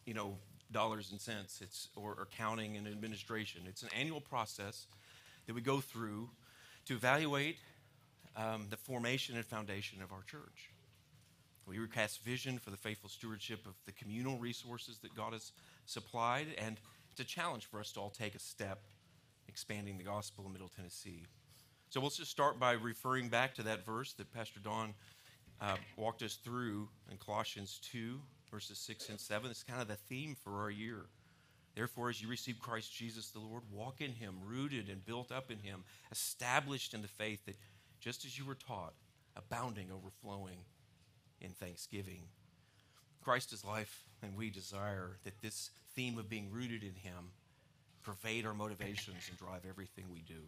you know, dollars and cents it's, or accounting and administration. It's an annual process that we go through to evaluate um, the formation and foundation of our church. We recast vision for the faithful stewardship of the communal resources that God has supplied, and it's a challenge for us to all take a step expanding the gospel in Middle Tennessee. So let's just start by referring back to that verse that Pastor Don uh, walked us through in Colossians 2, verses 6 and 7. It's kind of the theme for our year. Therefore, as you receive Christ Jesus the Lord, walk in him, rooted and built up in him, established in the faith that just as you were taught, abounding, overflowing in thanksgiving. Christ is life, and we desire that this theme of being rooted in him pervade our motivations and drive everything we do.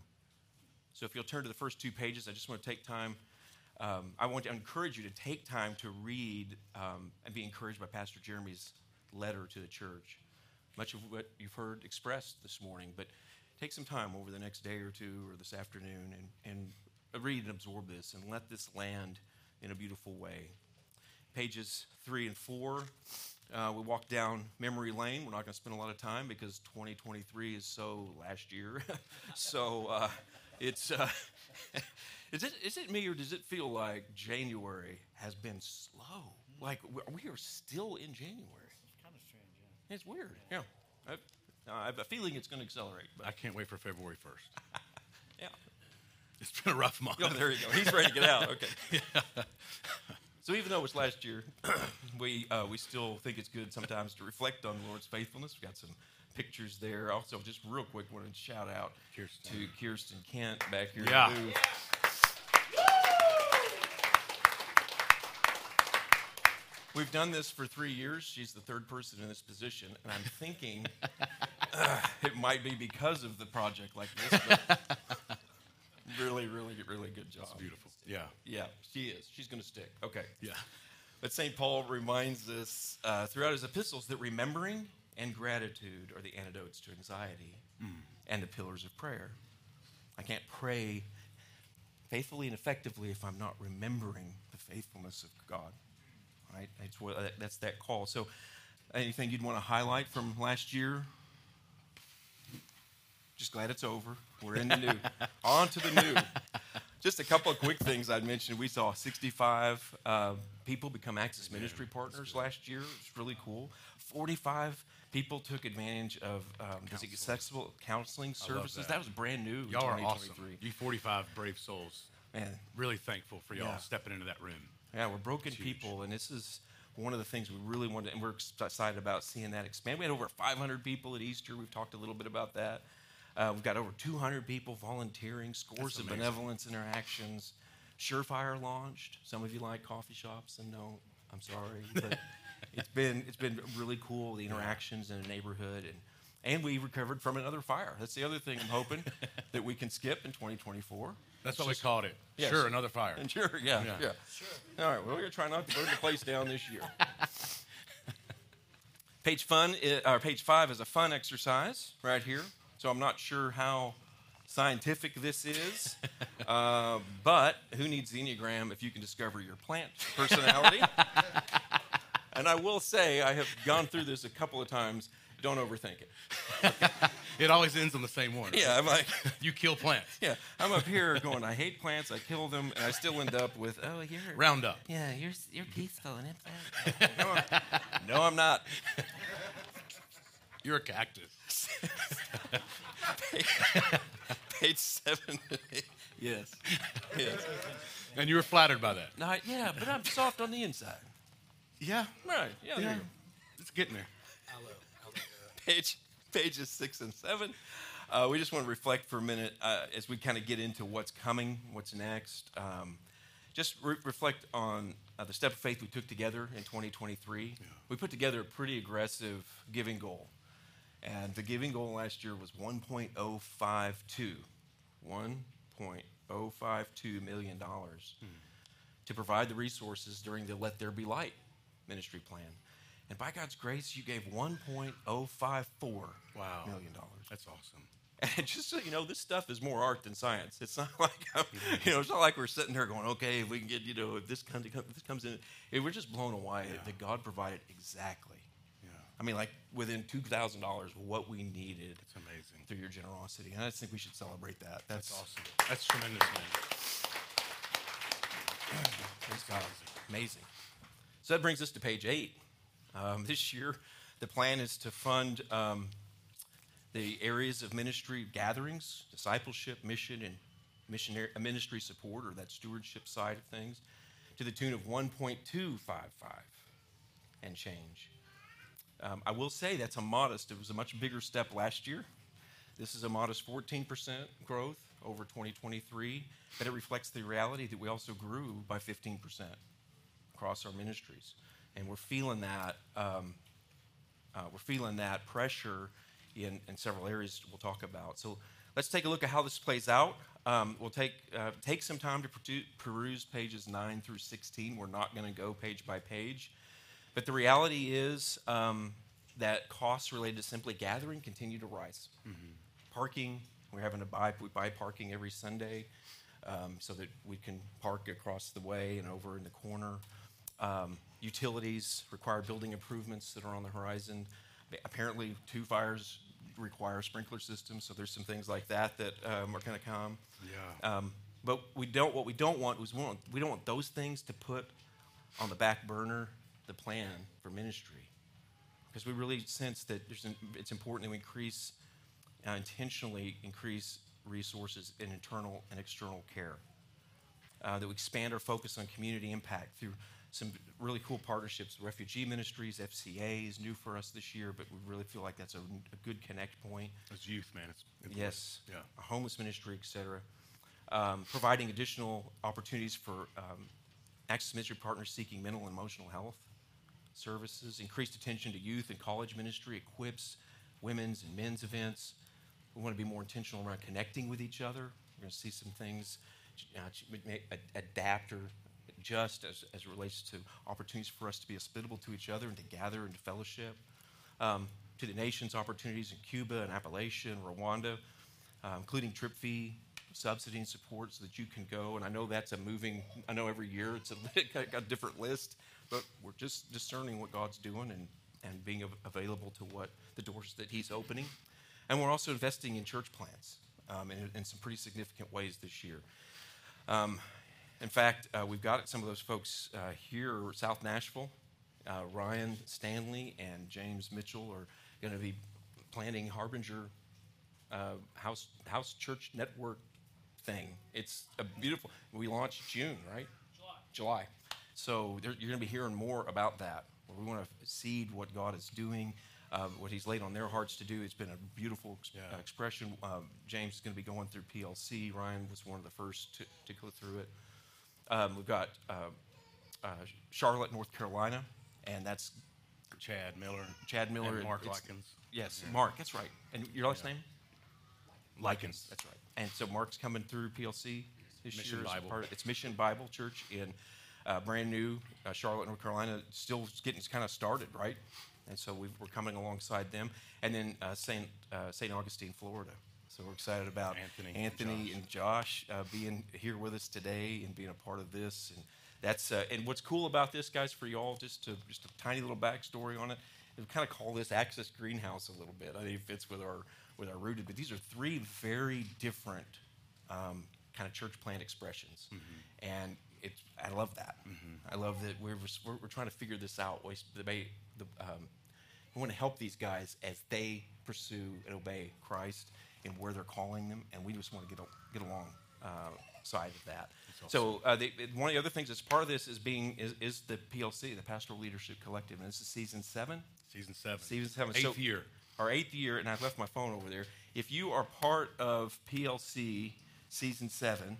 So, if you'll turn to the first two pages, I just want to take time um, I want to encourage you to take time to read um, and be encouraged by Pastor Jeremy's letter to the church. Much of what you've heard expressed this morning, but take some time over the next day or two or this afternoon and, and read and absorb this and let this land in a beautiful way. Pages three and four, uh, we walk down memory lane. We're not going to spend a lot of time because 2023 is so last year. so uh, it's. Uh, Is it, is it me or does it feel like January has been slow? Like we are still in January. It's kind of strange, yeah. It's weird. Yeah. I, I have a feeling it's going to accelerate. But. I can't wait for February 1st. yeah. It's been a rough month. Oh, there you go. He's ready to get out. Okay. yeah. So even though it was last year, we uh, we still think it's good sometimes to reflect on the Lord's faithfulness. We've got some pictures there. Also, just real quick, want to shout out Kirsten. to Kirsten Kent back here. Yeah. We've done this for three years. She's the third person in this position, and I'm thinking uh, it might be because of the project like this. really, really, really good job. That's beautiful. Yeah. Yeah, she is. She's going to stick. Okay. Yeah. But St. Paul reminds us uh, throughout his epistles that remembering and gratitude are the antidotes to anxiety mm. and the pillars of prayer. I can't pray faithfully and effectively if I'm not remembering the faithfulness of God right? That's, what, that's that call. So, anything you'd want to highlight from last year? Just glad it's over. We're in the new. On to the new. Just a couple of quick things I'd mention. We saw 65 uh, people become Access Ministry partners last year. It's really cool. 45 people took advantage of um, accessible counseling services. That. that. was brand new. Y'all are awesome. You 45 brave souls. Man, really thankful for y'all Yeah. stepping into that room. Yeah, we're broken people, and this is one of the things we really wanted, and we're excited about seeing that expand. We had over 500 people at Easter. We've talked a little bit about that. Uh, we've got over 200 people volunteering, scores of benevolence interactions. Surefire launched. Some of you like coffee shops, and don't. I'm sorry, but it's been it's been really cool the interactions in the neighborhood, and and we recovered from another fire. That's the other thing I'm hoping that we can skip in 2024. That's what we called it. Yes. Sure, another fire. And sure, yeah, Yeah. yeah. Sure. All right, well, we're going to try not to burn the place down this year. page fun, i- or page five is a fun exercise right here. So I'm not sure how scientific this is, uh, but who needs the Enneagram if you can discover your plant personality? and I will say, I have gone through this a couple of times. Don't overthink it. It always ends on the same one. right? Yeah, I'm like, You kill plants. yeah, I'm up here going, I hate plants, I kill them, and I still end up with, oh, you're Round up. Yeah, you're you're peaceful and it's no, I'm- no, I'm not. You're a cactus. Page seven. yes, yes. And you were flattered by that. No, I- yeah, but I'm soft on the inside. Yeah. Right. Yeah. there Yeah. It's getting there. Page pages six and seven. Uh, we just want to reflect for a minute uh, as we kind of get into what's coming, what's next. Um, just re- reflect on uh, the step of faith we took together in 2023. We put together a pretty aggressive giving goal. And the giving goal last year was 1.052. $1.052 million to provide the resources during the Let There Be Light ministry plan. And by God's grace, you gave 1.054 Wow. million dollars. That's awesome. And just so you know, this stuff is more art than science. It's not like you know, it's not like we're sitting there going, okay, if we can get you know, if this comes, if this comes in, we're just blown away Yeah. that God provided exactly. Yeah. I mean, like within two thousand dollars, what we needed It's amazing. through your generosity, and I just think we should celebrate that. That's, That's awesome. That's tremendous, man. Praise God. Amazing. So that brings us to page eight. Um, this year, the plan is to fund um, the areas of ministry gatherings, discipleship, mission, and missionary uh, ministry support, or that stewardship side of things, to the tune of 1.255 and change. Um, I will say that's a modest. It was a much bigger step last year. This is a modest 14% growth over 2023, but it reflects the reality that we also grew by 15% across our ministries, and we're feeling that. Um, uh, we're feeling that pressure in, in several areas we'll talk about. So let's take a look at how this plays out. Um, we'll take uh, take some time to peruse pages 9 through 16. We're not going to go page by page. But the reality is um, that costs related to simply gathering continue to rise. Parking, we're having to buy, we buy parking every Sunday um, so that we can park across the way and over in the corner. Um, utilities require building improvements that are on the horizon. Apparently, two fires require sprinkler systems, so there's some things like that that um, are going to come. Yeah. Um, but we don't. What we don't want is we, want, we don't want those things to put on the back burner the plan for ministry, because we really sense that there's an, it's important that we increase, uh, intentionally increase resources in internal and external care. Uh, that we expand our focus on community impact through some really cool partnerships, refugee ministries, FCA is new for us this year, but we really feel like that's a, a good connect point As youth, man. It's, it's yes, Yeah. a homeless ministry, et cetera. Um, providing additional opportunities for um, access ministry partners seeking mental and emotional health services, increased attention to youth and college ministry, equips women's and men's events. We want to be more intentional around connecting with each other. We're going to see some things uh, adapt or adjust as, as it relates to opportunities for us to be hospitable to each other and to gather and to fellowship um, to the nation's opportunities in Cuba and Appalachia and Rwanda, uh, including trip fee subsidy and support so that you can go. And I know that's a moving, I know every year it's a, a different list, but we're just discerning what God's doing and, and being av- available to what the doors that He's opening. And we're also investing in church plants um, in, in some pretty significant ways this year. Um, in fact, uh, we've got some of those folks uh, here, South Nashville. Uh, Ryan Stanley and James Mitchell are going to be planning Harbinger uh, House House Church Network thing. It's a beautiful. We launched June, right? July. July. So there, you're going to be hearing more about that. We want to seed what God is doing, uh, what He's laid on their hearts to do. It's been a beautiful ex- Yeah. uh, expression. Um, James is going to be going through PLC. Ryan was one of the first to, to go through it. Um, we've got uh, uh, Charlotte, North Carolina, and that's Chad Miller, Chad Miller and Mark Likens. Yes, Mark. That's right. And your last name? Likens. That's right. And so Mark's coming through PLC this Mission year. Bible. part of- it's Mission Bible Church in uh, brand new uh, Charlotte, North Carolina. Still getting kind of started, right? And so we are coming alongside them. And then uh, Saint uh, Saint Augustine, Florida. So we're excited about Anthony and Josh. and Josh uh, being here with us today and being a part of this. And that's uh, and what's cool about this, guys, for y'all, just to just a tiny little backstory on it. We kind of call this Access Greenhouse a little bit. I think it fits with our with our rooted. But these are three very different um, kind of church plant expressions, and it's I love that. I love that we're, we're we're trying to figure this out. We- the, um, we want to help these guys as they pursue and obey Christ and where they're calling them, and we just want to get get along uh, side of that. So uh, they, one of the other things that's part of this is being is, is the PLC, the Pastoral Leadership Collective, and this is season seven. Season seven. Season seven. Eighth So- year. Our eighth year, and I've left my phone over there. If you are part of PLC season seven,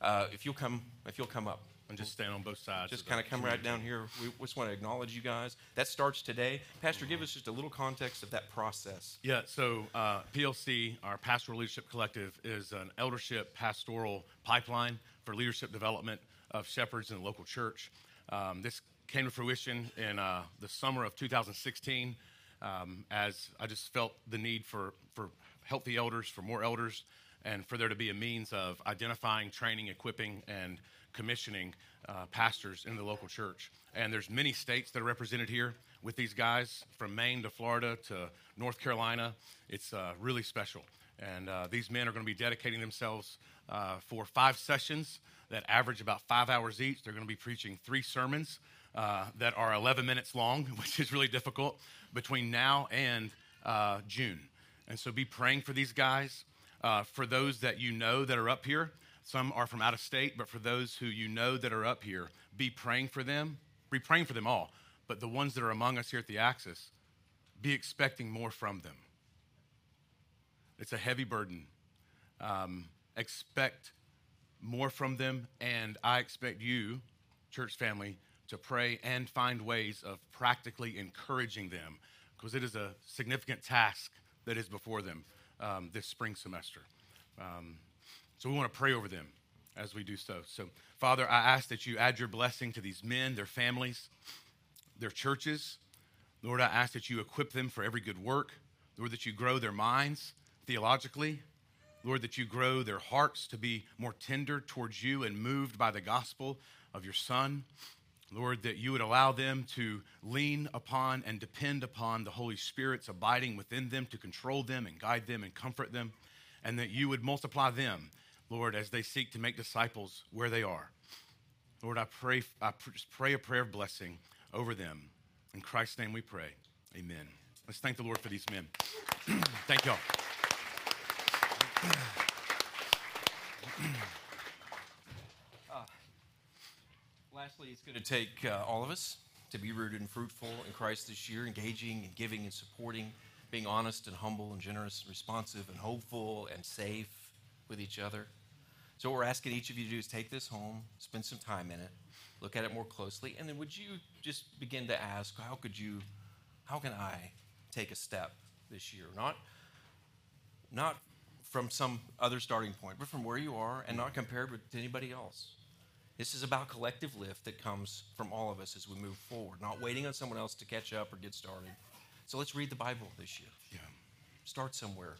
uh, if you'll come, if you'll come up, And just stand on both sides. just kind of come right down here. We just want to acknowledge you guys. That starts today. Pastor, give us just a little context of that process. Yeah, so uh, PLC, our Pastoral Leadership Collective, is an eldership pastoral pipeline for leadership development of shepherds in the local church. Um, this came to fruition in uh, the summer of 2016 um, as I just felt the need for, for healthy elders, for more elders, and for there to be a means of identifying, training, equipping, and commissioning uh, pastors in the local church. And there's many states that are represented here with these guys, from Maine to Florida to North Carolina. It's uh, really special. And uh, these men are going to be dedicating themselves uh, for five sessions that average about five hours each. They're going to be preaching three sermons uh, that are 11 minutes long, which is really difficult, between now and uh, June. And so be praying for these guys. For those that you know that are up here, some are from out of state, but for those who you know that are up here, be praying for them. Be praying for them all. But the ones that are among us here at the Access, be expecting more from them. It's a heavy burden. Um, expect more from them, and I expect you, church family, to pray and find ways of practically encouraging them because it is a significant task that is before them um, this spring semester. Um, so we want to pray over them as we do so. So, Father, I ask that you add your blessing to these men, their families, their churches. Lord, I ask that you equip them for every good work. Lord, that you grow their minds theologically. Lord, that you grow their hearts to be more tender towards you and moved by the gospel of your Son. Lord, that you would allow them to lean upon and depend upon the Holy Spirit's abiding within them to control them and guide them and comfort them, and that you would multiply them, Lord, as they seek to make disciples where they are. Lord, I pray, I just pray a prayer of blessing over them. In Christ's name we pray. Amen. Let's thank the Lord for these men. thank y'all. Lastly, it's going to take uh, all of us to be rooted and fruitful in Christ this year, engaging and giving and supporting, being honest and humble and generous and responsive and hopeful and safe with each other. So, what we're asking each of you to do is take this home, spend some time in it, look at it more closely, and then would you just begin to ask, how could you, how can I take a step this year? Not, not from some other starting point, but from where you are and not compared with anybody else. This is about collective lift that comes from all of us as we move forward, not waiting on someone else to catch up or get started. So let's read the Bible this year. Yeah. Start somewhere.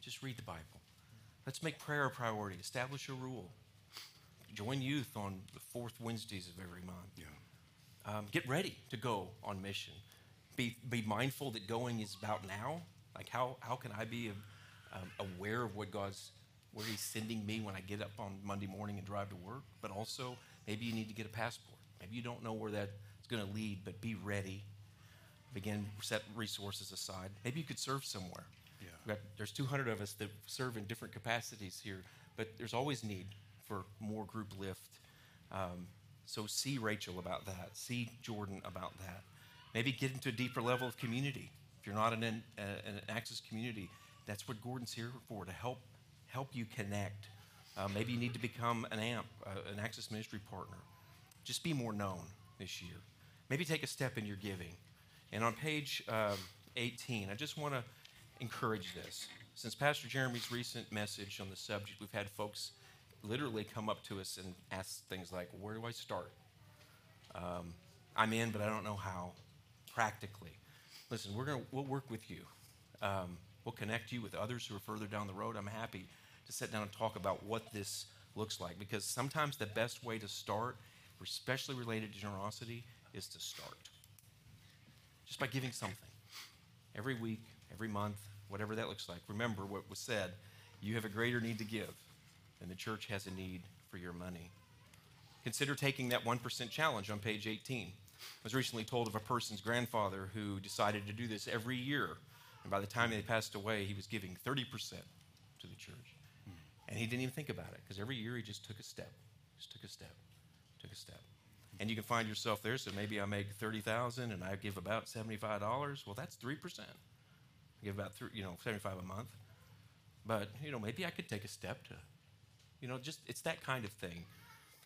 Just read the Bible. Let's make prayer a priority. Establish a rule. Join youth on the fourth Wednesdays of every month. Yeah. Um, get ready to go on mission. Be, be mindful that going is about now. Like, how, how can I be um, aware of what God's, where He's sending me when I get up on Monday morning and drive to work? But also, maybe you need to get a passport. Maybe you don't know where that's going to lead, but be ready. Begin, set resources aside. Maybe you could serve somewhere. Got, there's 200 of us that serve in different capacities here. but there's always need for more group lift. Um, so see Rachel about that. See Jordan about that. Maybe get into a deeper level of community. If you're not in an, uh, an access community, that's what Gordon's here for to help help you connect. Uh, maybe you need to become an AMP, uh, an access ministry partner. Just be more known this year. Maybe take a step in your giving. And on page um, 18, I just want to encourage this. Since Pastor Jeremy's recent message on the subject, we've had folks literally come up to us and ask things like, Where do I start? Um, I'm in, but I don't know how practically. Listen, we're gonna, we'll work with you. Um, we'll connect you with others who are further down the road. I'm happy to sit down and talk about what this looks like because sometimes the best way to start, especially related to generosity, is to start. Just by giving something every week, every month, whatever that looks like. Remember what was said you have a greater need to give, and the church has a need for your money. Consider taking that 1% challenge on page 18. I was recently told of a person's grandfather who decided to do this every year. And by the time they passed away, he was giving 30% to the church. Hmm. And he didn't even think about it because every year he just took a step, just took a step, took a step. And you can find yourself there. So maybe I make 30000 and I give about $75. Well, that's 3%. I give about, three, you know, 75 a month. But, you know, maybe I could take a step to, you know, just, it's that kind of thing.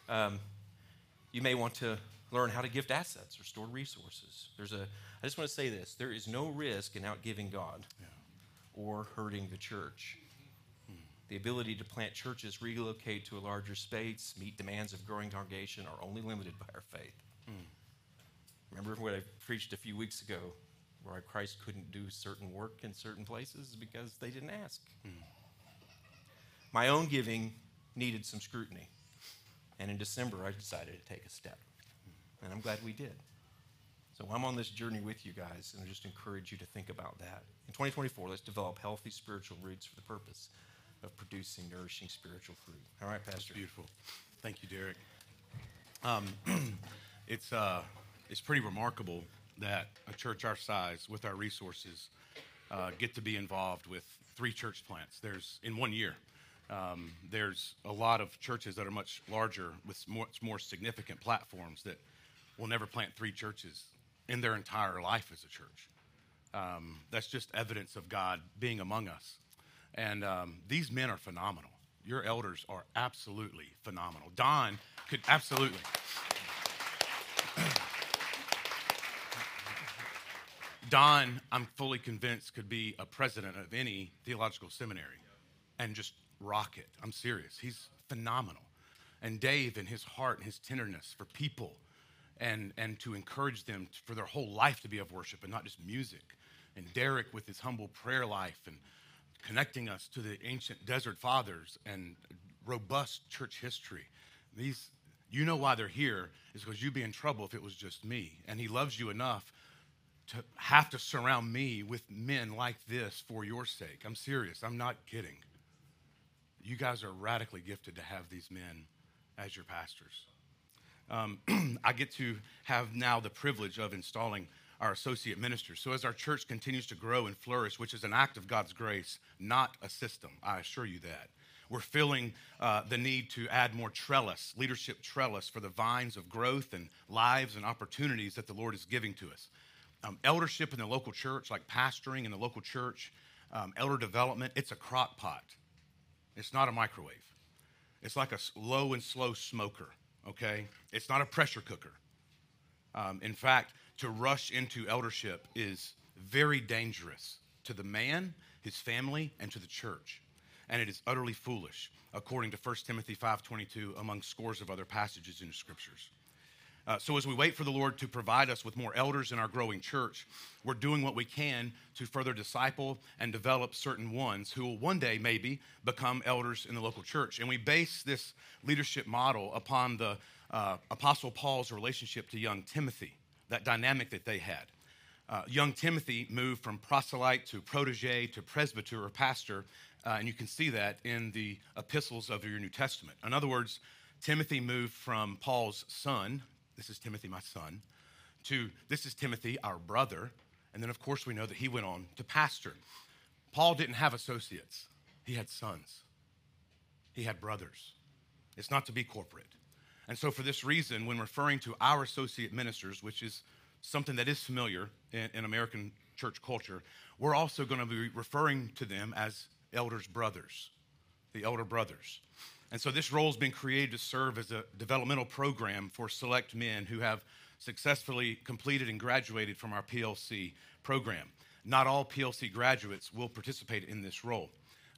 Um, you may want to learn how to gift assets or store resources. There's a, I just want to say this there is no risk in outgiving God yeah. or hurting the church. Hmm. The ability to plant churches, relocate to a larger space, meet demands of growing congregation are only limited by our faith. Hmm. Remember what I preached a few weeks ago, where Christ couldn't do certain work in certain places because they didn't ask. Hmm. My own giving needed some scrutiny. And in December, I decided to take a step. And I'm glad we did. So I'm on this journey with you guys, and I just encourage you to think about that. In 2024, let's develop healthy spiritual roots for the purpose of producing nourishing spiritual fruit. All right, Pastor. That's beautiful. Thank you, Derek. Um, it's, uh, it's pretty remarkable that a church our size, with our resources, uh, get to be involved with three church plants. There's in one year. Um, there's a lot of churches that are much larger with much more significant platforms that will never plant three churches in their entire life as a church. Um, that's just evidence of God being among us. And um, these men are phenomenal. Your elders are absolutely phenomenal. Don could absolutely. Don, I'm fully convinced, could be a president of any theological seminary and just rock it. I'm serious. He's phenomenal. And Dave, and his heart and his tenderness for people, and, and to encourage them for their whole life to be of worship and not just music. And Derek with his humble prayer life and connecting us to the ancient desert fathers and robust church history. These, you know why they're here is because you'd be in trouble if it was just me. And he loves you enough to have to surround me with men like this for your sake. I'm serious. I'm not kidding. You guys are radically gifted to have these men as your pastors. Um, I get to have now the privilege of installing our associate ministers. So, as our church continues to grow and flourish, which is an act of God's grace, not a system, I assure you that. We're feeling uh, the need to add more trellis, leadership trellis, for the vines of growth and lives and opportunities that the Lord is giving to us. Um, eldership in the local church, like pastoring in the local church, um, elder development, it's a crock pot. It's not a microwave. It's like a low and slow smoker, okay? It's not a pressure cooker. Um, in fact, to rush into eldership is very dangerous to the man, his family, and to the church. And it is utterly foolish, according to 1 Timothy 5.22, among scores of other passages in the scriptures. Uh, so, as we wait for the Lord to provide us with more elders in our growing church, we're doing what we can to further disciple and develop certain ones who will one day maybe become elders in the local church. And we base this leadership model upon the uh, Apostle Paul's relationship to young Timothy, that dynamic that they had. Uh, young Timothy moved from proselyte to protege to presbyter or pastor, uh, and you can see that in the epistles of your New Testament. In other words, Timothy moved from Paul's son this is Timothy, my son, to this is Timothy, our brother. And then, of course, we know that he went on to pastor. Paul didn't have associates, he had sons. he had brothers. It's not to be corporate. And so, for this reason, when referring to our associate ministers, which is something that is familiar in, in American church culture, we're also going to be referring to them as elders' brothers, the elder brothers. And so, this role has been created to serve as a developmental program for select men who have successfully completed and graduated from our PLC program. Not all PLC graduates will participate in this role.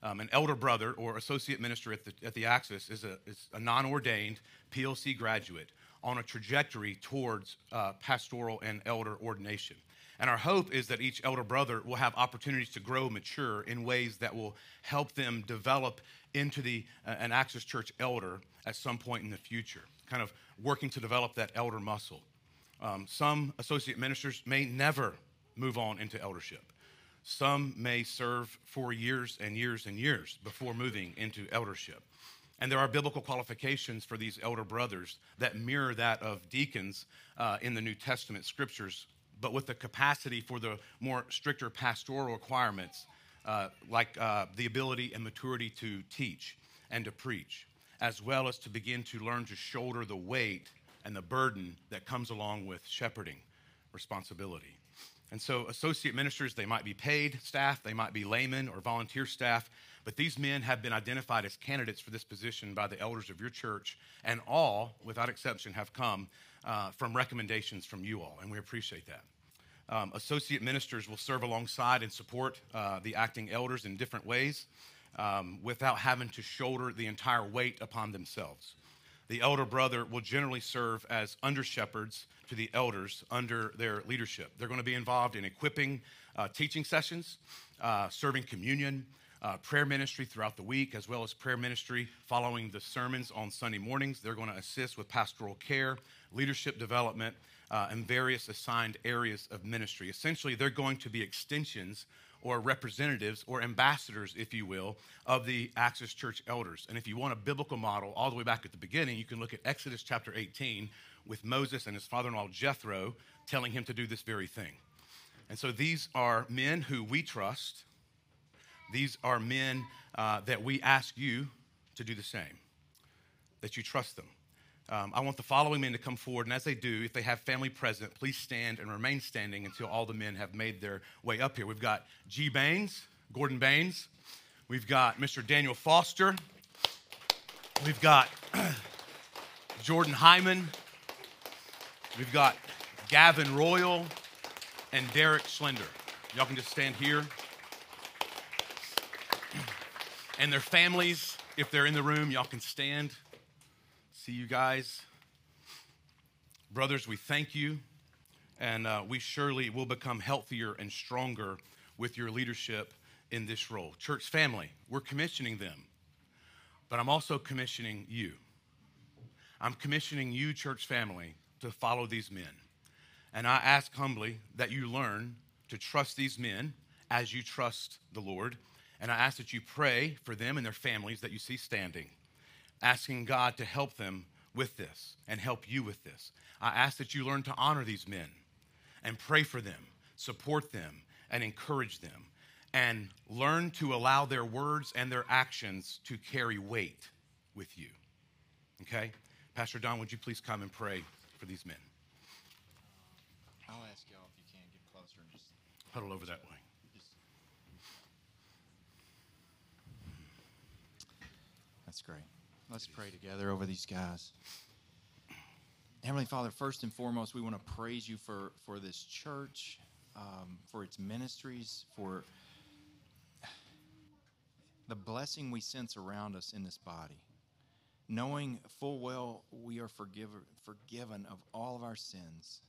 Um, an elder brother or associate minister at the, at the Access is a, is a non ordained PLC graduate on a trajectory towards uh, pastoral and elder ordination. And our hope is that each elder brother will have opportunities to grow, mature in ways that will help them develop into the, uh, an Access Church elder at some point in the future, kind of working to develop that elder muscle. Um, some associate ministers may never move on into eldership. Some may serve for years and years and years before moving into eldership. And there are biblical qualifications for these elder brothers that mirror that of deacons uh, in the New Testament scriptures, but with the capacity for the more stricter pastoral requirements, uh, like uh, the ability and maturity to teach and to preach, as well as to begin to learn to shoulder the weight and the burden that comes along with shepherding responsibility. And so, associate ministers, they might be paid staff, they might be laymen or volunteer staff, but these men have been identified as candidates for this position by the elders of your church, and all, without exception, have come uh, from recommendations from you all, and we appreciate that. Um, associate ministers will serve alongside and support uh, the acting elders in different ways um, without having to shoulder the entire weight upon themselves. The elder brother will generally serve as under shepherds to the elders under their leadership. They're going to be involved in equipping uh, teaching sessions, uh, serving communion, uh, prayer ministry throughout the week, as well as prayer ministry following the sermons on Sunday mornings. They're going to assist with pastoral care, leadership development, uh, and various assigned areas of ministry. Essentially, they're going to be extensions or representatives or ambassadors, if you will, of the Access Church elders. And if you want a biblical model all the way back at the beginning, you can look at Exodus chapter 18 with Moses and his father in law Jethro telling him to do this very thing. And so these are men who we trust. These are men uh, that we ask you to do the same, that you trust them. Um, I want the following men to come forward, and as they do, if they have family present, please stand and remain standing until all the men have made their way up here. We've got G. Baines, Gordon Baines. We've got Mr. Daniel Foster. We've got Jordan Hyman. We've got Gavin Royal and Derek Slender. Y'all can just stand here. And their families, if they're in the room, y'all can stand. See you guys. Brothers, we thank you, and uh, we surely will become healthier and stronger with your leadership in this role. Church family, we're commissioning them, but I'm also commissioning you. I'm commissioning you, church family, to follow these men. And I ask humbly that you learn to trust these men as you trust the Lord. And I ask that you pray for them and their families that you see standing, asking God to help them with this and help you with this. I ask that you learn to honor these men and pray for them, support them, and encourage them, and learn to allow their words and their actions to carry weight with you. Okay? Pastor Don, would you please come and pray? for these men. I'll ask y'all if you can get closer and just huddle over that way. That's great. Let's pray together over these guys. Heavenly Father, first and foremost, we want to praise you for, for this church, um, for its ministries, for the blessing we sense around us in this body knowing full well we are forgiven, forgiven of all of our sins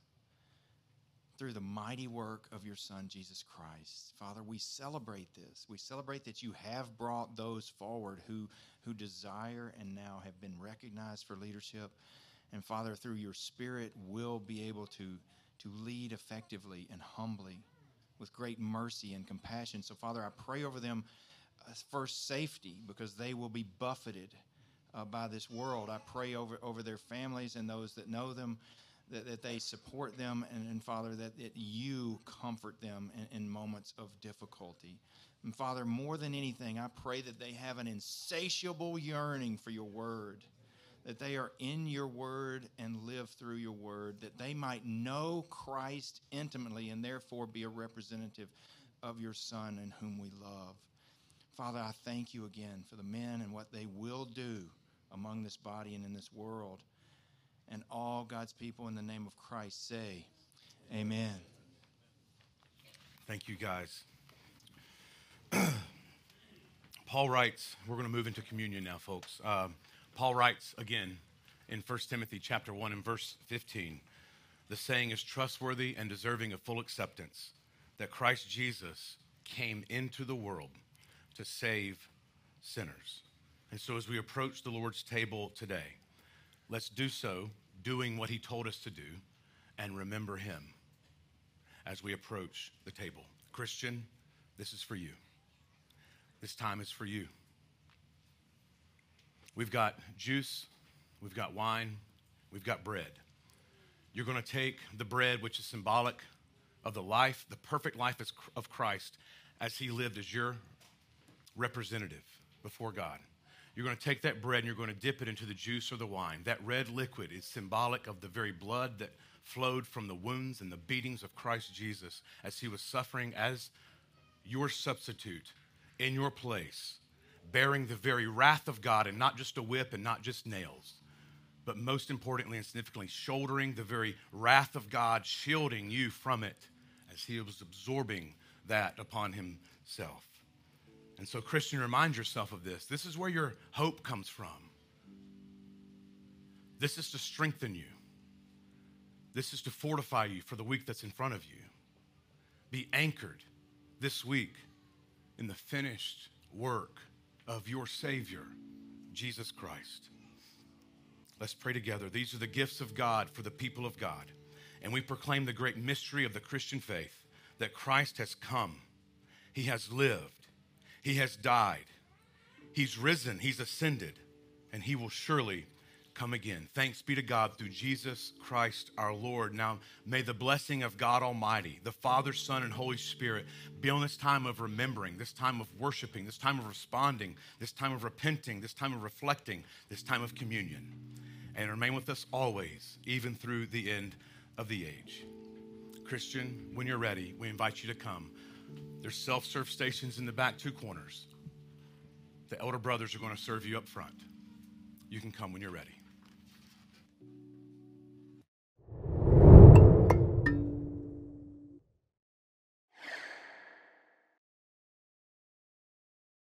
through the mighty work of your Son, Jesus Christ. Father, we celebrate this. We celebrate that you have brought those forward who, who desire and now have been recognized for leadership. And Father, through your Spirit, will be able to, to lead effectively and humbly with great mercy and compassion. So, Father, I pray over them uh, first safety because they will be buffeted uh, by this world. I pray over, over their families and those that know them, that, that they support them, and, and Father, that, that you comfort them in, in moments of difficulty. And Father, more than anything, I pray that they have an insatiable yearning for your word, that they are in your word and live through your word, that they might know Christ intimately and therefore be a representative of your Son in whom we love. Father, I thank you again for the men and what they will do among this body and in this world. And all God's people in the name of Christ say, Amen. Thank you, guys. Paul writes, we're going to move into communion now, folks. Um, Paul writes again in 1 Timothy chapter 1 and verse 15. The saying is trustworthy and deserving of full acceptance that Christ Jesus came into the world to save sinners. And so as we approach the Lord's table today, let's do so doing what he told us to do and remember him as we approach the table. Christian, this is for you. This time is for you. We've got juice, we've got wine, we've got bread. You're going to take the bread, which is symbolic of the life, the perfect life of Christ, as he lived as your representative before God. You're going to take that bread and you're going to dip it into the juice or the wine. That red liquid is symbolic of the very blood that flowed from the wounds and the beatings of Christ Jesus as he was suffering as your substitute in your place, bearing the very wrath of God and not just a whip and not just nails, but most importantly and significantly, shouldering the very wrath of God, shielding you from it as he was absorbing that upon himself. And so, Christian, remind yourself of this. This is where your hope comes from. This is to strengthen you. This is to fortify you for the week that's in front of you. Be anchored this week in the finished work of your Savior, Jesus Christ. Let's pray together. These are the gifts of God for the people of God. And we proclaim the great mystery of the Christian faith that Christ has come, He has lived, He has died, He's risen, He's ascended, and He will surely come again. Thanks be to God through Jesus Christ our Lord. Now, may the blessing of God Almighty, the Father, Son, and Holy Spirit be on this time of remembering, this time of worshiping, this time of responding, this time of repenting, this time of reflecting, this time of communion. And remain with us always, even through the end of the age. Christian, when you're ready, we invite you to come. There's self serve stations in the back two corners. The elder brothers are going to serve you up front. You can come when you're ready.